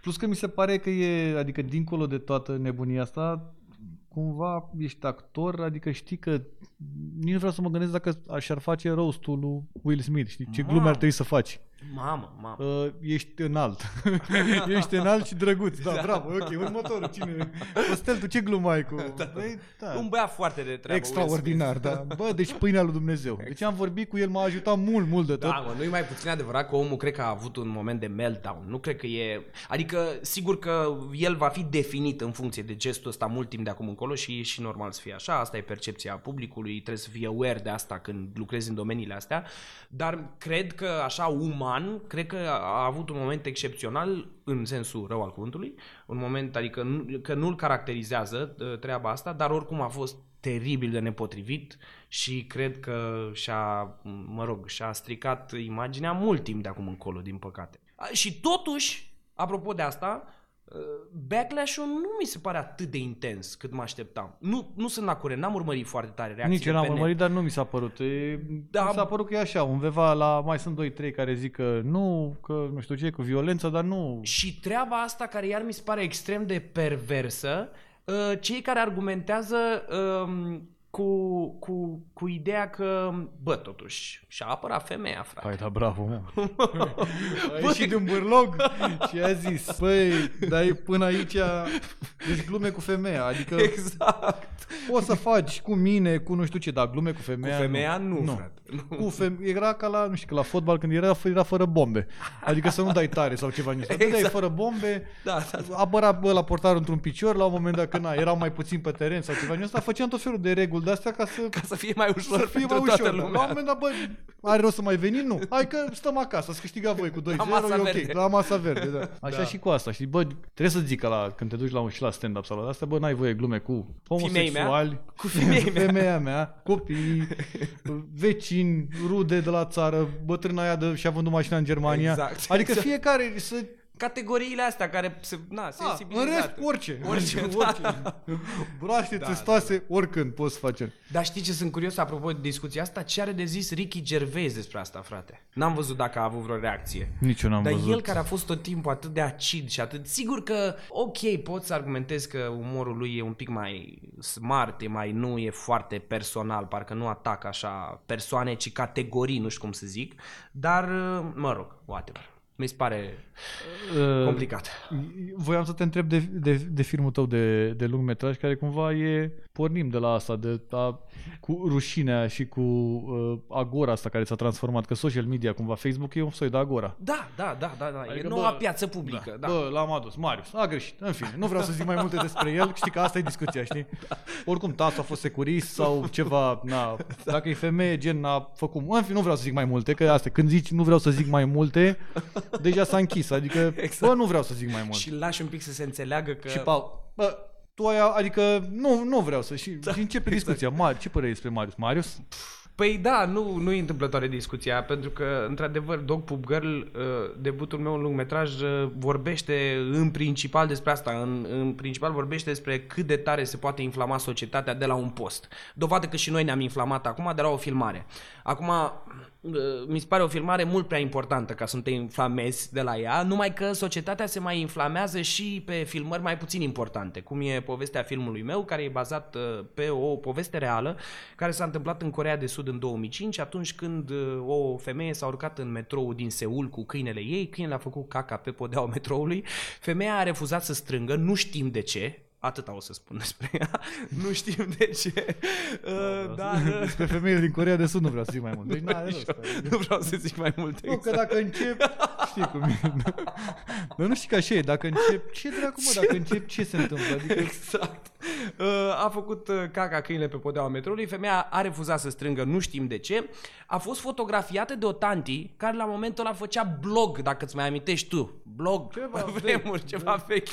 Plus că mi se pare că e, adică dincolo de toată nebunia asta, cumva ești actor, adică știi că nici nu vreau să mă gândesc dacă aș ar face roastul lui Will Smith, știi? Ce Mamă. glume ar trebui să faci. Mamă, mamă. Uh, ești înalt. ești înalt și drăguț. Da, da, bravo, ok. Următorul, cine? Costel, tu ce glumă ai cu... Da, Băi, da. Un băiat foarte de treabă. Extraordinar, da. Bă, deci pâinea lui Dumnezeu. Exact. Deci am vorbit cu el, m-a ajutat mult, mult de tot. Da, mă, nu-i mai puțin adevărat că omul cred că a avut un moment de meltdown. Nu cred că e... Adică, sigur că el va fi definit în funcție de gestul ăsta mult timp de acum încolo și e și normal să fie așa. Asta e percepția publicului, trebuie să fie aware de asta când lucrezi în domeniile astea. Dar cred că așa uman, cred că a avut un moment excepțional în sensul rău al cuvântului, un moment, adică nu, că nu-l caracterizează ă, treaba asta, dar oricum a fost teribil de nepotrivit și cred că și-a, mă rog, și-a stricat imaginea mult timp de acum încolo, din păcate. Și totuși, apropo de asta, Uh, backlash-ul nu mi se pare atât de intens cât mă așteptam. Nu, nu sunt la curent, n-am urmărit foarte tare reacțiile Nici eu n-am urmărit, dar nu mi s-a părut. E, da, mi s-a părut că e așa, undeva la, mai sunt 2-3 care zic că nu, că nu știu ce, cu violență, dar nu... Și treaba asta care iar mi se pare extrem de perversă, uh, cei care argumentează um, cu, cu, cu ideea că, bă, totuși, și-a apărat femeia, frate. Hai, da, bravo, mă. a ieșit din bârlog și a zis, băi, dai până aici, deci glume cu femeia, adică exact. poți să faci cu mine, cu nu știu ce, dar glume cu femeia, cu femeia nu, nu, nu. frate. Nu. Cu feme- era ca la, nu știu, că la fotbal când era, era fără bombe. Adică să nu dai tare sau ceva. Exact. Dai fără bombe, da, da, da. apăra bă, la portar într-un picior, la un moment dat când erau mai puțin pe teren sau ceva. Ăsta făceam tot felul de reguli de astea ca să, ca să fie mai ușor să fie mai ușor. Lumea. La un moment dat, bă, are rost să mai venim? Nu. Hai că stăm acasă, să câștiga voi cu 2-0, e ok. Verde. La masa verde, da. Așa da. și cu asta. Și bă, trebuie să zic că la, când te duci la un și la stand-up sau la asta, bă, n-ai voie glume cu homosexuali, cu femeia mea, copii, vecini, rude de la țară, bătrâna aia de, și-a vândut mașina în Germania. Exact. Adică exact. fiecare să categoriile astea care se, na, A, În rest, orice. Orice, orice. Da. Braște, da, testoase, da. oricând poți face. Dar știi ce sunt curios apropo de discuția asta? Ce are de zis Ricky Gervais despre asta, frate? N-am văzut dacă a avut vreo reacție. Nici eu n-am Dar văzut. el care a fost tot timpul atât de acid și atât... Sigur că, ok, pot să argumentez că umorul lui e un pic mai smart, e mai nu, e foarte personal, parcă nu atacă așa persoane, ci categorii, nu știu cum să zic. Dar, mă rog, whatever. Mi se pare uh, complicat. Voiam să te întreb de, de, de filmul tău de, de lung metraj, care cumva e, pornim de la asta, de a, cu rușinea și cu uh, agora asta care s-a transformat, că social media, cumva, Facebook e un soi de agora. Da, da, da, da, da. Adică, e noua bă, piață publică. Da, da. Bă, l-am adus, Marius, a greșit, în fine, nu vreau să zic mai multe despre el, știi că asta e discuția, știi? Da. Oricum, tasul a fost securist sau ceva, na, da. dacă e femeie, gen, a făcut, în fine, nu vreau să zic mai multe, că asta, când zici nu vreau să zic mai multe, deja s-a închis. Adică, exact. bă, nu vreau să zic mai mult. Și lași un pic să se înțeleagă că... Și Paul, bă, tu ai, adică, nu, nu vreau să... Și, da, și începe exact. discuția. Mar, ce părere despre Marius? Marius? Păi da, nu, nu e întâmplătoare discuția, pentru că, într-adevăr, Dog Poop Girl, uh, debutul meu în lungmetraj, uh, vorbește în principal despre asta. În, în principal vorbește despre cât de tare se poate inflama societatea de la un post. Dovadă că și noi ne-am inflamat acum de la o filmare. Acum, mi se pare o filmare mult prea importantă ca să nu te inflamezi de la ea, numai că societatea se mai inflamează și pe filmări mai puțin importante, cum e povestea filmului meu, care e bazat uh, pe o poveste reală, care s-a întâmplat în Corea de Sud în 2005, atunci când uh, o femeie s-a urcat în metrou din Seul cu câinele ei, câinele a făcut caca pe podeaua metroului, femeia a refuzat să strângă, nu știm de ce, Atâta o să spun despre ea. Nu știm de ce. Uh, da, da. Despre femeile din Corea de Sud nu vreau să zic mai mult. Deci, nu, rost, nu vreau să zic mai mult. Nu, exact. că dacă încep, știi cum e. Dar nu știi că așa e. Dacă încep, ce dracu mă, dacă încep, ce se întâmplă? Adică... Exact. Uh, a făcut uh, caca câine pe podeaua metroului. Femeia a refuzat să strângă, nu știm de ce. A fost fotografiată de o tanti care la momentul ăla făcea blog, dacă îți mai amintești tu. Blog, ceva vremuri, vechi, ceva vechi.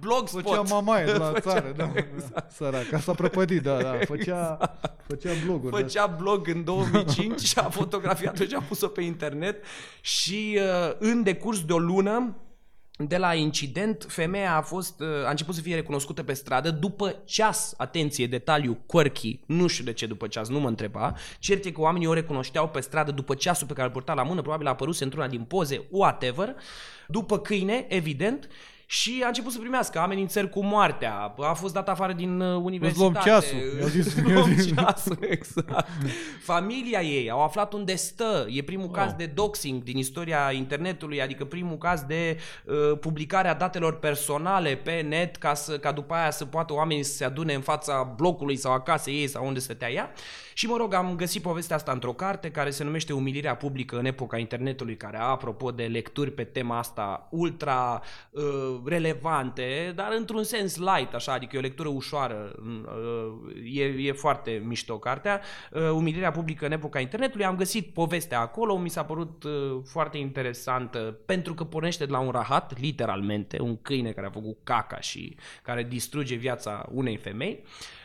Blog spot. Făcea mamaie de la făcea, țară, da. Exact. Săraca, s-a prăpădit, da, da. Făcea, exact. făcea bloguri. Da. Făcea da. blog în 2005 și a fotografiat-o și a pus-o pe internet și uh, în decurs de o lună de la incident, femeia a fost, uh, a început să fie recunoscută pe stradă după ceas, atenție, detaliu, quirky, nu știu de ce după ceas, nu mă întreba, cert e că oamenii o recunoșteau pe stradă după ceasul pe care îl purta la mână, probabil a apărut într-una din poze, whatever, după câine, evident, și a început să primească amenințări cu moartea, a fost dat afară din uh, universitate. luăm ceasul. I-a zis- Îți i-a luăm zis. ceasul, exact. Familia ei, au aflat unde stă, e primul caz de doxing din istoria internetului, adică primul caz de uh, publicare a datelor personale pe net ca, să, ca după aia să poată oamenii să se adune în fața blocului sau a casei ei sau unde stătea ea. Și mă rog, am găsit povestea asta într-o carte care se numește Umilirea publică în epoca internetului, care apropo de lecturi pe tema asta ultra uh, relevante, dar într-un sens light, așa, adică e o lectură ușoară, uh, e, e foarte mișto cartea. Uh, Umilirea publică în epoca internetului, am găsit povestea acolo, mi s-a părut uh, foarte interesantă pentru că pornește de la un rahat, literalmente, un câine care a făcut caca și care distruge viața unei femei. Uh,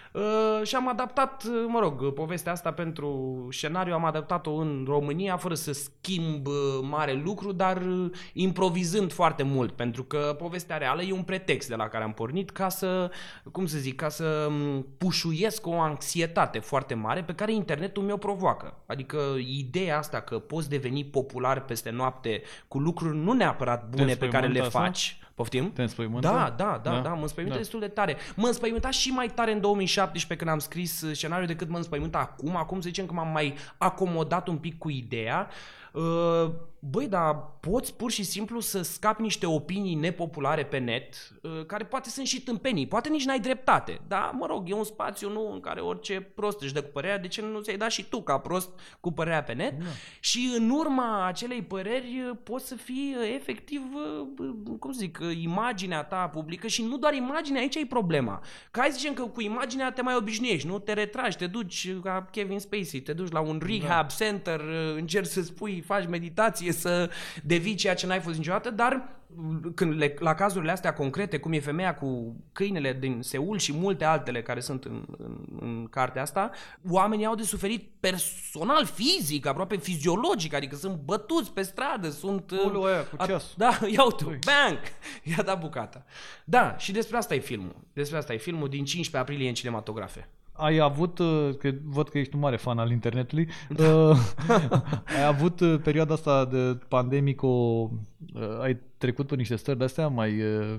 și am adaptat, uh, mă rog, povestea asta pentru scenariu, am adaptat-o în România fără să schimb uh, mare lucru, dar uh, improvizând foarte mult, pentru că povestea reală e un pretext de la care am pornit ca să, cum să zic, ca să um, pușuiesc o anxietate foarte mare pe care internetul mi-o provoacă. Adică ideea asta că poți deveni popular peste noapte cu lucruri nu neapărat bune pe care le înspăimântă asta? faci. Poftim? Te înspăimântă? Da, da, da, Da? da, mă înspăimântă Da. destul de tare. Mă înspăimânta și mai tare în 2017 când am scris uh, scenariul decât mă înspăimântă acum. Acum să zicem că m-am mai acomodat un pic cu ideea. Uh, Băi, dar poți pur și simplu să scapi niște opinii nepopulare pe net, uh, care poate sunt și tâmpenii, poate nici n-ai dreptate. Dar, mă rog, e un spațiu nu în care orice prost își dă cu părerea, de ce nu ți-ai dat și tu ca prost cu părerea pe net? Și în urma acelei păreri uh, poți să fii uh, efectiv, uh, cum zic, uh, imaginea ta publică și nu doar imaginea, aici e problema. Că hai să zicem că cu imaginea te mai obișnuiești, nu? Te retragi, te duci uh, ca Kevin Spacey, te duci la un rehab center, uh, încerci să spui, faci meditație, să devii ceea ce n-ai fost niciodată, dar uh, când le, la cazurile astea concrete, cum e femeia cu câinele din Seul și multe altele care sunt în, în, în cartea asta, oamenii au de suferit personal, fizic, aproape fiziologic, adică sunt bătuți pe stradă, sunt... uh, Ulu, aia cu a- ceasul. Da, ia uite, bang! I-a dat bucata. Da, și despre asta e filmul. Despre asta e filmul din 15 aprilie în cinematografe. Ai avut, uh, că văd că ești un mare fan al internetului, uh, ai avut uh, perioada asta de pandemic, o, uh, ai trecut pe niște stări de-astea mai... uh,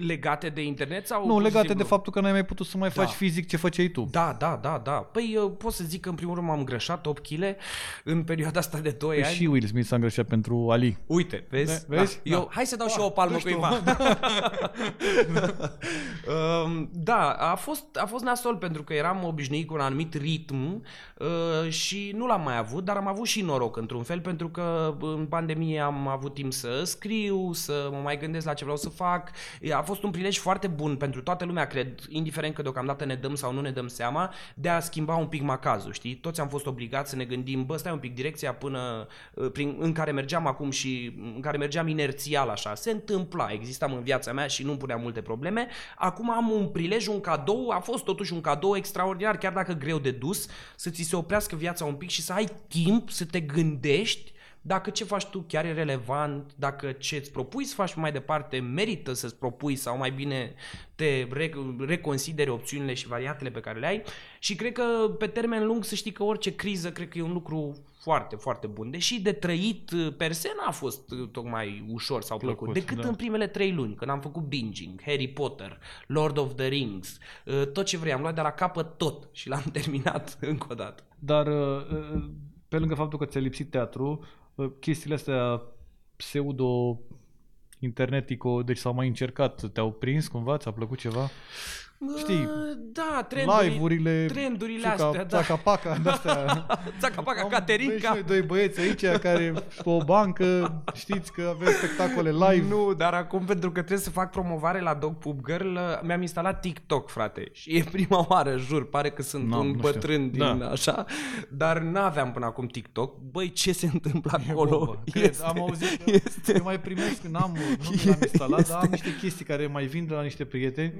Legate de internet sau... Nu, pur și legate simplu? de faptul că n-ai mai putut să mai faci Da. fizic ce făceai tu. Da, da, da, da. Păi eu pot să zic că în primul rând m-am îngrășat 8 kg în perioada asta de 2 Păi ani. și Will Smith s-a îngrășat pentru Ali. Uite, vezi? Da, vezi? Da. Eu, Da. hai să dau și Ah, eu o palmă dă-și tu. cuiva. Um, da, a fost, a fost nasol pentru că eram obișnuit cu un anumit ritm uh, și nu l-am mai avut, dar am avut și noroc într-un fel pentru că în pandemie am avut timp să scriu, să mă mai gândesc la ce vreau să fac. A fost un prilej foarte bun pentru toată lumea, cred, indiferent că deocamdată ne dăm sau nu ne dăm seama, de a schimba un pic macazul, știi? Toți am fost obligați să ne gândim, bă, stai un pic, direcția până uh, prin, în care mergeam acum și în care mergeam inerțial așa, se întâmpla, existam în viața mea și nu puneam multe probleme. Acum am un prilej, un cadou, a fost totuși un cadou extraordinar, chiar dacă greu de dus, să ți se oprească viața un pic și să ai timp să te gândești dacă ce faci tu chiar e relevant, dacă ce îți propui să faci mai departe merită să-ți propui sau mai bine te re- reconsideri opțiunile și variantele pe care le ai și cred că pe termen lung să știi că orice criză cred că e un lucru foarte, foarte bun. Deși de trăit per se n-a fost uh, tocmai ușor sau plăcut, Plăcut, decât da. în primele trei luni, când am făcut binging, Harry Potter, Lord of the Rings, uh, tot ce vrei, am luat de la capăt tot și l-am terminat încă o dată. Dar uh, uh, pe lângă faptul că ți-a lipsit teatru, uh, chestiile astea pseudo internetico, deci s-au mai încercat, te-au prins cumva, ți-a plăcut ceva? Știi, da, trenduri, live-urile, trendurile țuca, astea, da. țaca-paca, de-astea. Țaca-paca, Am- Caterinca. vezi noi doi băieți aici care pe o bancă, știți că avem spectacole live. Nu, dar acum pentru că trebuie să fac promovare la Dog Poop Girl, mi-am instalat TikTok, frate. Și e prima oară, jur, pare că sunt N-am, un nu știu. bătrân din Da. așa, dar n-aveam până acum TikTok. Băi, ce se întâmplă E acolo? bobă. Cred, am auzit că este- eu mai primesc, n-am, nu mi l-am instalat, dar am niște chestii care mai vin de la niște prieteni.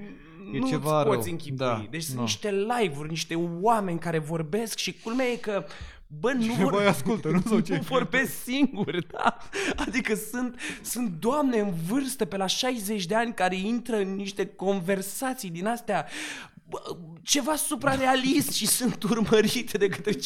E nu ceva poți rău. închipui. Da, deci sunt nu. niște live-uri, niște oameni care vorbesc și culmea e că Bă, nu, Cineva îi ascultă, nu? Sau ce? nu vorbesc singur, da? Adică sunt, sunt doamne în vârstă pe la 60 de ani care intră în niște conversații din astea bă, ceva suprarealist și sunt urmărite de către 15-20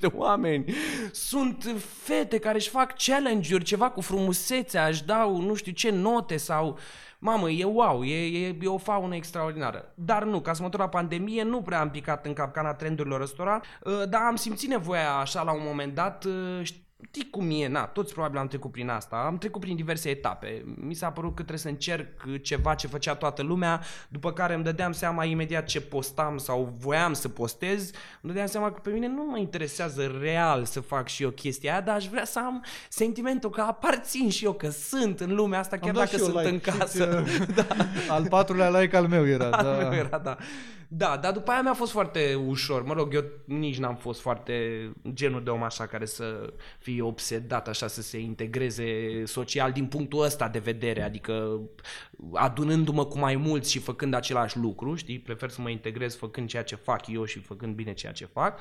de oameni. Sunt fete care își fac challenge-uri, ceva cu frumusețea, își dau nu știu ce note sau... Mamă, e wow, e, e, e o faună extraordinară. Dar nu, ca să mă la pandemie, nu prea am picat în capcana trendurilor ăstora, uh, dar am simțit nevoia așa la un moment dat, uh, știi cum e, na, toți probabil am trecut prin asta, am trecut prin diverse etape. Mi s-a părut că trebuie să încerc ceva ce făcea toată lumea, după care îmi dădeam seama imediat ce postam sau voiam să postez, îmi dădeam seama că pe mine nu mă interesează real să fac și eu chestia aia, dar aș vrea să am sentimentul că aparțin și eu, că sunt în lumea asta, chiar dacă sunt like. în casă. da. Al patrulea like al meu era. Al da. meu era, da. Da, dar după aia mi-a fost foarte ușor. Mă rog, eu nici n-am fost foarte genul de om așa care să fie obsedat așa să se integreze social din punctul ăsta de vedere, adică adunându-mă cu mai mulți și făcând același lucru, știi? Prefer să mă integrez făcând ceea ce fac eu și făcând bine ceea ce fac.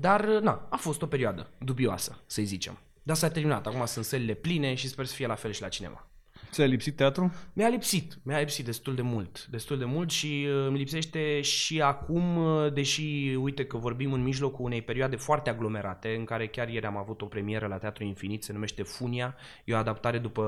Dar, na, a fost o perioadă dubioasă, să zicem. Dar s-a terminat, acum sunt sălile pline și sper să fie la fel și la cinema. Ți-a lipsit teatru? Mi-a lipsit, mi-a lipsit destul de mult, destul de mult și uh, mi lipsește și acum, uh, deși uite că vorbim în mijlocul unei perioade foarte aglomerate, în care chiar ieri am avut o premieră la Teatru Infinit, se numește Funia, e o adaptare după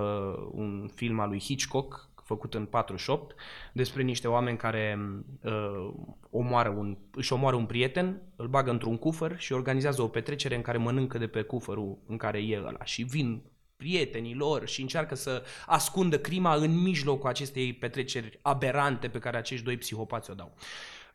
un film al lui Hitchcock, făcut în 48, despre niște oameni care uh, omoară un, își omoară un prieten, îl bagă într-un cufăr și organizează o petrecere în care mănâncă de pe cufărul în care e ăla și vin prietenii lor și încearcă să ascundă crima în mijlocul acestei petreceri aberante pe care acești doi psihopați o dau.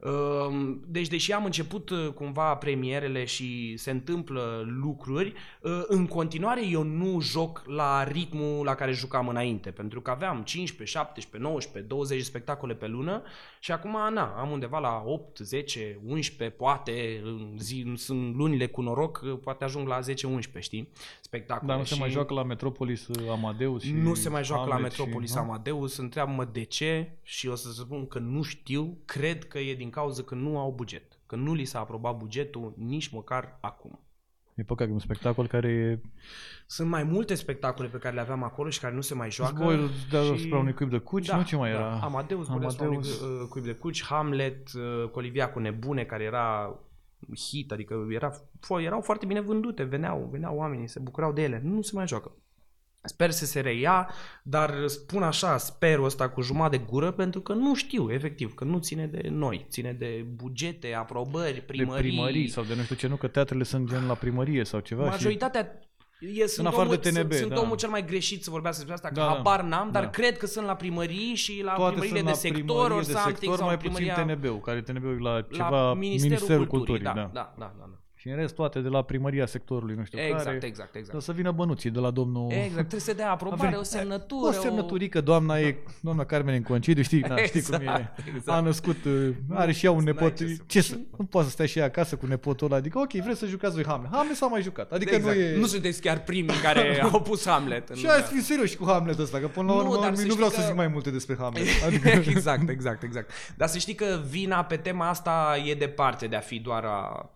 Ehm, deci, deși am început uh, cumva premierele și se întâmplă lucruri, uh, în continuare eu nu joc la ritmul la care jucam înainte, pentru că aveam 15, 17, 19, 20 spectacole pe lună și acum, na, am undeva la 8, 10, 11, poate, în, zi, sunt lunile cu noroc, uh, poate ajung la 10-11, știi, spectacole. Dar nu și... se mai joacă la Metropolis Amadeus și Nu se mai joacă Hamlet la Metropolis și, Amadeus, întreabă-mă de ce și o să spun că nu știu, cred că e din cauza că nu au buget, că nu li s-a aprobat bugetul nici măcar acum. E păcat, e un spectacol care e... Sunt mai multe spectacole pe care le aveam acolo și care nu se mai joacă. Zboiul de și... asupra unui cuib de cuci, da, nu ce mai da. era? Amadeus, Amadeus. Amadeus. Unui uh, cuib de cuci, Hamlet, uh, Colivia cu nebune, care era hit, adică era, erau foarte bine vândute, veneau, veneau oamenii, se bucurau de ele. Nu se mai joacă. Sper să se reia, dar spun așa, sperul ăsta cu jumătate de gură, pentru că nu știu, efectiv, că nu ține de noi, ține de bugete, aprobări, primării. De primării sau de nu știu ce, nu, că teatrele sunt gen la primărie sau ceva. Majoritatea și... E, sunt în afară omul, de TNB, sunt, da. sunt omul cel mai greșit să vorbească despre asta, că da, habar n-am, dar da. cred că sunt la primării și la Toate primările sunt de la sector primărie or de something sector, sau mai primăria... puțin TNB-ul, care TNB-ul la ceva la Ministerul, Ministerul Culturii, da, da. da, da, da, da. Și în rest toate de la primăria sectorului, nu știu exact, care. Exact, exact, O să vină bănuții de la domnul... Exact, trebuie să dea aprobare, o semnătură. O semnăturică, doamna e, doamna Carmen în concediu, știi, da, știi exact, cum e. Exact. A născut, are și ea un nepot. ce să- Ce să, nu poate să stai și ea acasă cu nepotul ăla. Adică, ok, vreți să jucați voi Hamlet. Hamlet s-a mai jucat. Adică exact. nu e... Nu sunteți chiar primii care au pus Hamlet. În Și hai să fim serioși cu Hamlet ăsta, că până la Nu, urmă dar nu, să nu știi vreau că- să zic mai multe despre Hamlet. Adică, exact, exact, exact. Dar să știi că vina pe tema asta e departe de a fi doar a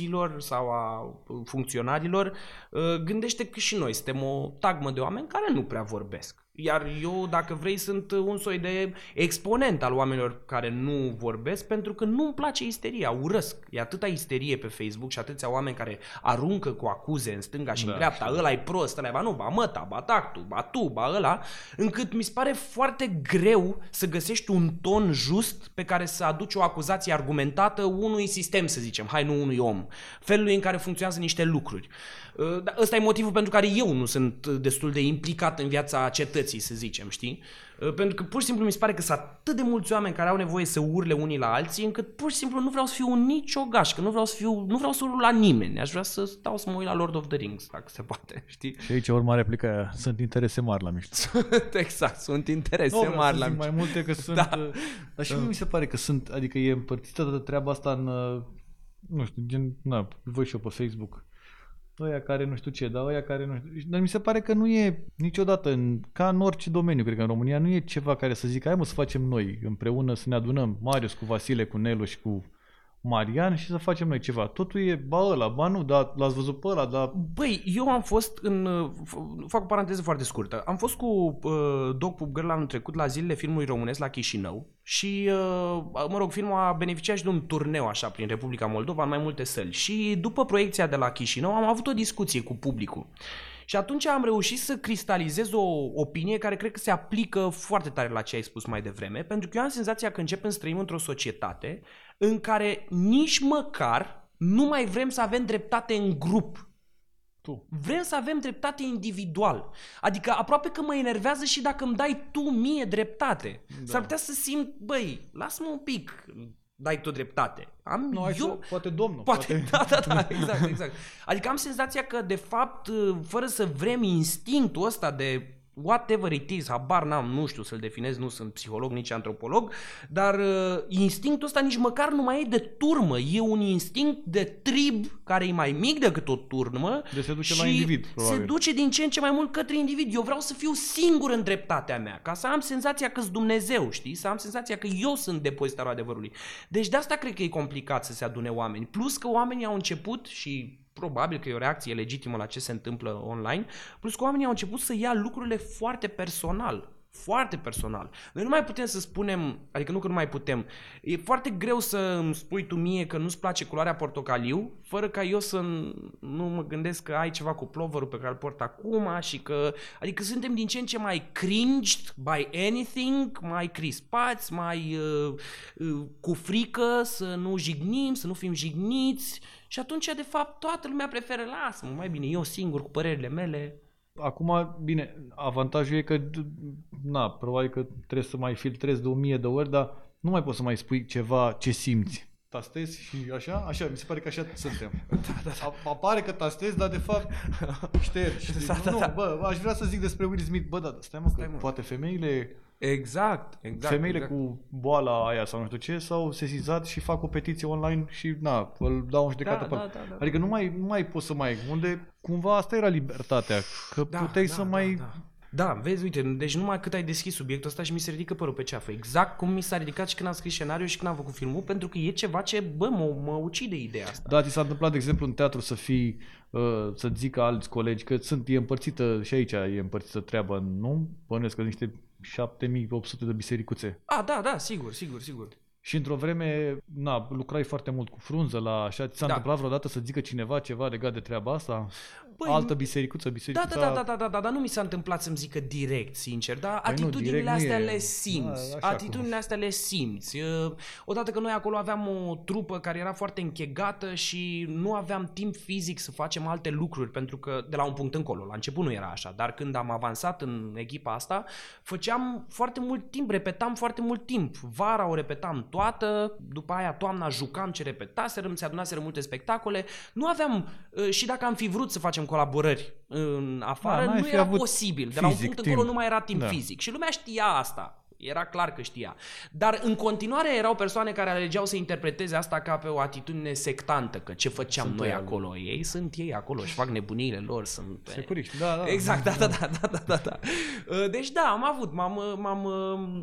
instituțiilor sau a funcționarilor. Uh, Gândește că și noi suntem o tagmă de oameni care nu prea vorbesc. Iar eu, dacă vrei, sunt un soi de exponent al oamenilor care nu vorbesc pentru că nu-mi place isteria, urăsc. E atâta isterie pe Facebook și atâția oameni care aruncă cu acuze în stânga și Da, în dreapta, ăla e prost, ăla e ba nu, ba măta, ba tactu, ba tu, ba ăla, încât mi se pare foarte greu să găsești un ton just pe care să aduci o acuzație argumentată unui sistem, să zicem, hai nu unui om, felului în care funcționează niște lucruri. Uh, dar Ăsta e motivul pentru care eu nu sunt destul de implicat în viața cetății, să zicem, știi? Uh, Pentru că pur și simplu mi se pare că sunt atât de mulți oameni care au nevoie să urle unii la alții, încât pur și simplu nu vreau să fiu nicio gașcă, nu vreau să fiu, nu vreau să urlu la nimeni. Aș vrea să stau să mă uit la Lord of the Rings, dacă se poate, știi? și aici urma replica aia. Sunt interese mari la mișto. exact, sunt interese Nu vreau mari să la zic mai multe că sunt... Da. uh, Dar și mie mi se pare că sunt, adică e împărțită toată treaba asta în, uh, nu știu, gen, na, văd și eu pe Facebook. Ăia care nu știu ce, dar ăia care nu știu. Dar mi se pare că nu e niciodată, în, ca în orice domeniu, cred că în România, nu e ceva care să zică, hai mă să facem noi împreună, să ne adunăm, Marius cu Vasile, cu Nelu și cu Marian și să facem noi ceva. Totul e, ba ăla, ba nu, dar l-ați văzut pe ăla, dar Băi, eu am fost în... uh, f- Fac o paranteză foarte scurtă. Am fost cu uh, Dog Pup Girl anul trecut la zilele filmului românesc la Chișinău și, uh, mă rog, filmul a beneficiat și de un turneu așa prin Republica Moldova în mai multe săli. Și după proiecția de la Chișinău am avut o discuție cu publicul. Și atunci am reușit să cristalizez o opinie care cred că se aplică foarte tare la ce ai spus mai devreme, pentru că eu am senzația că începem să trăim într-o societate în care nici măcar nu mai vrem să avem dreptate în grup. Tu. Vrem să avem dreptate individual. Adică aproape că mă enervează și dacă îmi dai tu mie dreptate. Da. S-ar putea să simt, băi, lasă-mă un pic, dai tu dreptate. Am, Nu, hai eu, să, poate domnul. Poate, da, da, da, exact, exact. Adică am senzația că, de fapt, fără să vrem instinctul ăsta de whatever it is, habar n-am, nu știu să-l definez, nu sunt psiholog, nici antropolog, dar uh, instinctul ăsta nici măcar nu mai e de turmă, e un instinct de trib care e mai mic decât o turmă De se duce și la individ, se probabil. duce din ce în ce mai mult către individ. Eu vreau să fiu singur în dreptatea mea, ca să am senzația că-s Dumnezeu, știi? Să am senzația că eu sunt depozitarul adevărului. Deci de asta cred că e complicat să se adune oameni. Plus că oamenii au început și probabil că e o reacție legitimă la ce se întâmplă online, plus că oamenii au început să ia lucrurile foarte personal. Foarte personal. Noi nu mai putem să spunem, adică nu că nu mai putem, e foarte greu să îmi spui tu mie că nu-ți place culoarea portocaliu, fără ca eu să n- nu mă gândesc că ai ceva cu plovărul pe care îl port acum și că, adică suntem din ce în ce mai cringed by anything, mai crispați, mai uh, uh, cu frică să nu jignim, să nu fim jigniți și atunci, de fapt, toată lumea preferă, lasă-mă, mai bine eu singur cu părerile mele. Acum, bine, avantajul e că, d- na, probabil că trebuie să mai filtrezi de o mie de ori, dar nu mai poți să mai spui ceva ce simți. Tastezi și așa? Așa, mi se pare că așa suntem. Da, da, da. Apare că tastezi, dar de fapt ștergi. Da, da, nu, da. bă, aș vrea să zic despre Will Smith, bă, da, stai mă, că Stai, mă. poate femeile, Exact, exact. femeile exact. cu boala aia sau nu știu ce s-au sesizat și fac o petiție online și, na, îl dau în judecată Da, pe da, ăla. da, da. Adică nu mai, nu mai poți să mai, unde cumva asta era libertatea, că Da, puteai da, să da, mai... Da. Da, vezi, uite, deci numai cât ai deschis subiectul ăsta și mi se ridică părul pe ceafă. Exact cum mi s-a ridicat și când am scris scenariul și când am făcut filmul, pentru că e ceva ce, bă, mă, mă ucide ideea asta. Da, ți s-a întâmplat, de exemplu, în teatru să fii, uh, să zică alți colegi că sunt, e împărțită, și aici e împărțită treaba, nu? Bănuiesc că niște 7800 de bisericuțe. A, da, da, sigur, sigur, sigur. Și într-o vreme, na, lucrai foarte mult cu frunză la așa, ți s-a Da. întâmplat vreodată să zică cineva ceva legat de treaba asta? Păi, Altă bisericuță, Da, bisericuța... da, da, da, da, da, da, dar nu mi s-a întâmplat să-mi zică direct, sincer, dar Păi nu, atitudinile direct nu astea e. le simți. Da, așa atitudinile cum- astea le simți. Uh, Odată că noi acolo aveam o trupă care era foarte închegată și nu aveam timp fizic să facem alte lucruri, pentru că de la un punct încolo, la început nu era așa, dar când am avansat în echipa asta, făceam foarte mult timp, repetam foarte mult timp. Vara o repetam toată, după aia toamna jucam ce repetaserăm, se adunaseră multe spectacole. Nu aveam, uh, și dacă am fi vrut să facem colaborări în afară, Da, n-ai nu fi era avut posibil. De la un fizic punct încolo timp. nu mai era timp Da. fizic. Și lumea știa asta. Era clar că știa. Dar în continuare erau persoane care alegeau să interpreteze asta ca pe o atitudine sectantă, că ce făceam Sunt noi ei acolo. Ei sunt ei acolo și fac nebuniile lor. Sunt pe... Securiști, da, da. Exact, da, da, da, da, da, da, da. Uh, Deci da, am avut, m-am, m-am,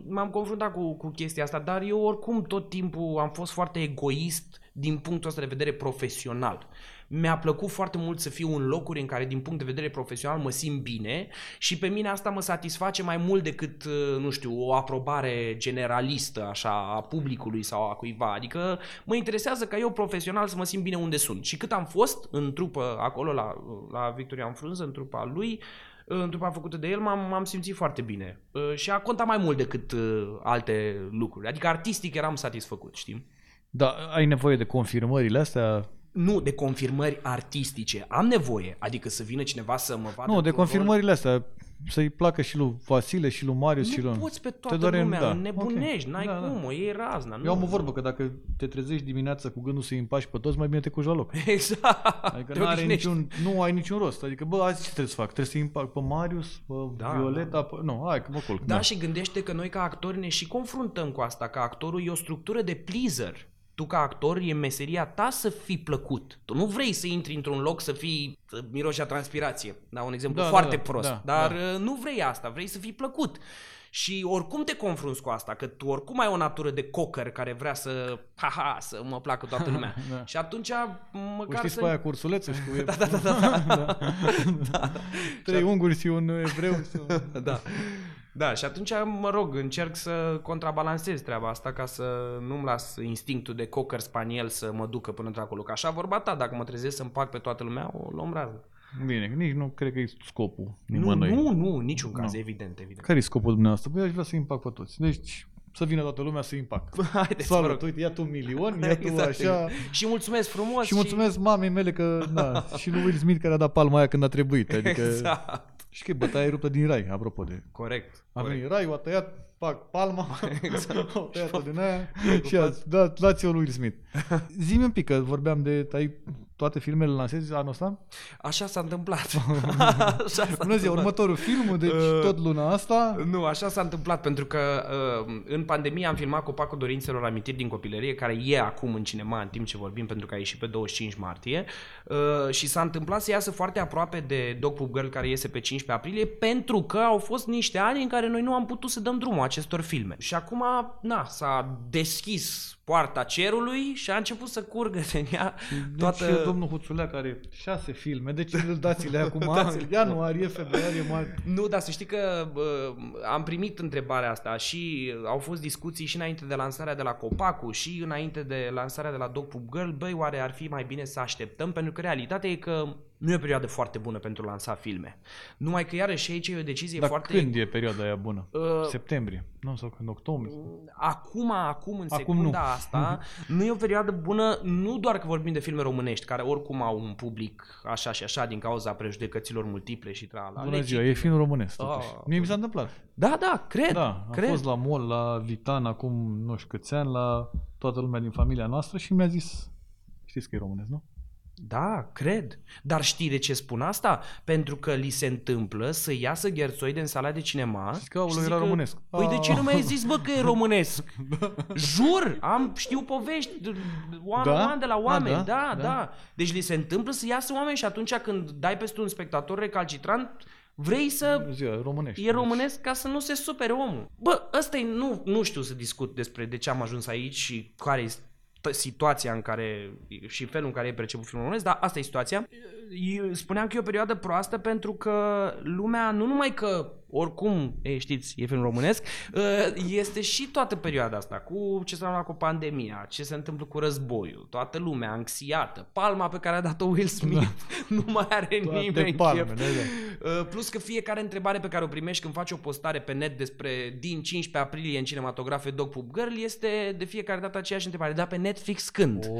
m-am confruntat cu, cu chestia asta, dar eu oricum tot timpul am fost foarte egoist din punctul ăsta de vedere profesional. Mi-a plăcut foarte mult să fiu în locuri în care din punct de vedere profesional mă simt bine și pe mine asta mă satisface mai mult decât, uh, nu știu, o aprobare generalistă așa a publicului sau a cuiva. Adică mă interesează ca eu profesional să mă simt bine unde sunt. Și cât am fost în trupă acolo la, la Victoria în frunză, în trupa lui, în trupa făcută de el, m-am, m-am simțit foarte bine. Uh, Și a contat mai mult decât uh, alte lucruri. Adică artistic eram satisfăcut, știi? Da, ai nevoie de confirmările astea? Nu de confirmări artistice. Am nevoie. Adică să vină cineva să mă vadă Nu, de într-un rol. confirmările astea. Să-i placă și lui Vasile și lui Marius și Nu lui... poți pe Te toată doare în- lumea, da, nebunești, ok. n-ai Da, da. cum, o iei razna. Eu am nu, o vorbă că dacă te trezești dimineața cu gândul să-i împaci pe toți, mai bine te cuci la loc. Exact. Adică Te nu are odihnești. niciun, nu ai niciun rost. Adică, bă, azi ce trebuie să fac? Trebuie să-i împac pe Marius, pe Da, Violeta, pe... Nu, hai că mă culc. Da, și gândește că noi ca actori ne și confruntăm cu asta, că actorul e o structură de pleaser. Tu ca actor e meseria ta să fii plăcut. Tu nu vrei să intri într-un loc să fii să miroși a transpirație. Da, un exemplu Da, foarte da, da, prost. da, dar da. uh, nu vrei asta, vrei să fii plăcut. Și oricum te confrunți cu asta, că tu oricum ai o natură de cocker care vrea să, haha, să mă placă toată lumea. Da. Și atunci, O măcar știți să... pe aia cu ursulețul și cu... Da, da, da, da, da. da. Trei unguri și un evreu. da. Da, și atunci, mă rog, încerc să contrabalancez treaba asta ca să nu-mi las instinctul de cocker spaniel să mă ducă până într-acolo. Că așa vorba ta, dacă mă trezesc să împac pe toată lumea, o luăm rază. Bine, nici nu cred că e scopul Nu, nimănui. nu, nu, niciun caz, Nu. evident, evident. Care e scopul dumneavoastră? Păi aș vrea să impact pe toți. Deci să vină toată lumea să impact. Haideți, vă Salut, rog. uite, ia tu un milion, ia tu Exact, așa. exact. Și mulțumesc frumos. Și mulțumesc mamei mele că, na, și lui Will Smith care a dat palma aia când a trebuit. Adică, Exact. Și că e bătaia ruptă din rai, apropo de... Corect. A corect. venit raiul, a tăiat, pac, palma, Exact. au tăiat-o din aia și a dat, dați-o lui Will Smith. Zi-mi un pic, că vorbeam de, ai toate filmele lansezi anul ăsta? Așa s-a întâmplat. așa s-a Bună ziua, întâmplat. următorul film, deci Uh, tot luna asta. Nu, așa s-a întâmplat pentru că uh, în pandemie am filmat Copacul Dorințelor Amintiri din copilărie, care e acum în cinema în timp ce vorbim, pentru că a ieșit pe 25 martie uh, și s-a întâmplat să iasă foarte aproape de Dog Poop Girl, care iese pe 15 aprilie, pentru că au fost niște ani în care noi nu am putut să dăm drumul acestor filme. Și acum, na, s-a deschis poarta cerului și a început să curgă din ea toată... Deci domnul Huțulea care are șase filme, deci îl dați-le acum, Dați-le. ianuarie, februarie, martie. Nu, dar să știi că bă, am primit întrebarea asta și au fost discuții și înainte de lansarea de la Copacu și înainte de lansarea de la Dog Poop Girl, băi, oare ar fi mai bine să așteptăm? Pentru că realitatea e că nu e o perioadă foarte bună pentru lansa filme. Numai că iarăși aici e o decizie Dar foarte... când e perioada aia bună? Uh, Septembrie? Nu, sau când? Octombrie? Acum, acum, în Acum secunda nu. Asta, nu e o perioadă bună, nu doar că vorbim de filme românești, care oricum au un public așa și așa din cauza prejudecăților multiple și tra Bună ziua, e film românesc. totuși. Ah, Mie mi s-a întâmplat. Da, da, cred. Da, am cred. fost la mall, la Vitan, acum nu știu câți ani, la toată lumea din familia noastră și mi-a zis, știți că e românesc, nu? Da, cred. Dar știi de ce spun asta? Pentru că li se întâmplă să iasă gherțoi în sala de cinema Știți că, aoleu, și era zică, românesc. Păi de ce Ah. nu mi-ai zis, bă, că e românesc? Jur, am știu povești one Da? da? de la oameni. Ah, da, da, da, da. da, Deci li se întâmplă să iasă oameni și atunci când dai peste un spectator recalcitrant, vrei să Bună ziua, românești. E românesc ca să nu se supere omul. Bă, ăsta e, nu, nu știu să discut despre de ce am ajuns aici și care e t- situația în care și felul în care e perceput filmul românesc, dar asta e situația. Eu spuneam că e o perioadă proastă pentru că lumea, nu numai că oricum, e, știți, e film românesc, ă, este și toată perioada asta, cu ce s-a întâmplat cu pandemia, ce se întâmplă cu războiul, toată lumea anxiată, palma pe care a dat-o Will Smith, nu mai are Toate nimeni palmele, chef. da, Uh, Plus că fiecare întrebare pe care o primești când faci o postare pe net despre din 15 aprilie în cinematografe Dog Poop Girl este de fiecare dată aceeași întrebare. Da, pe Netflix când? Oh,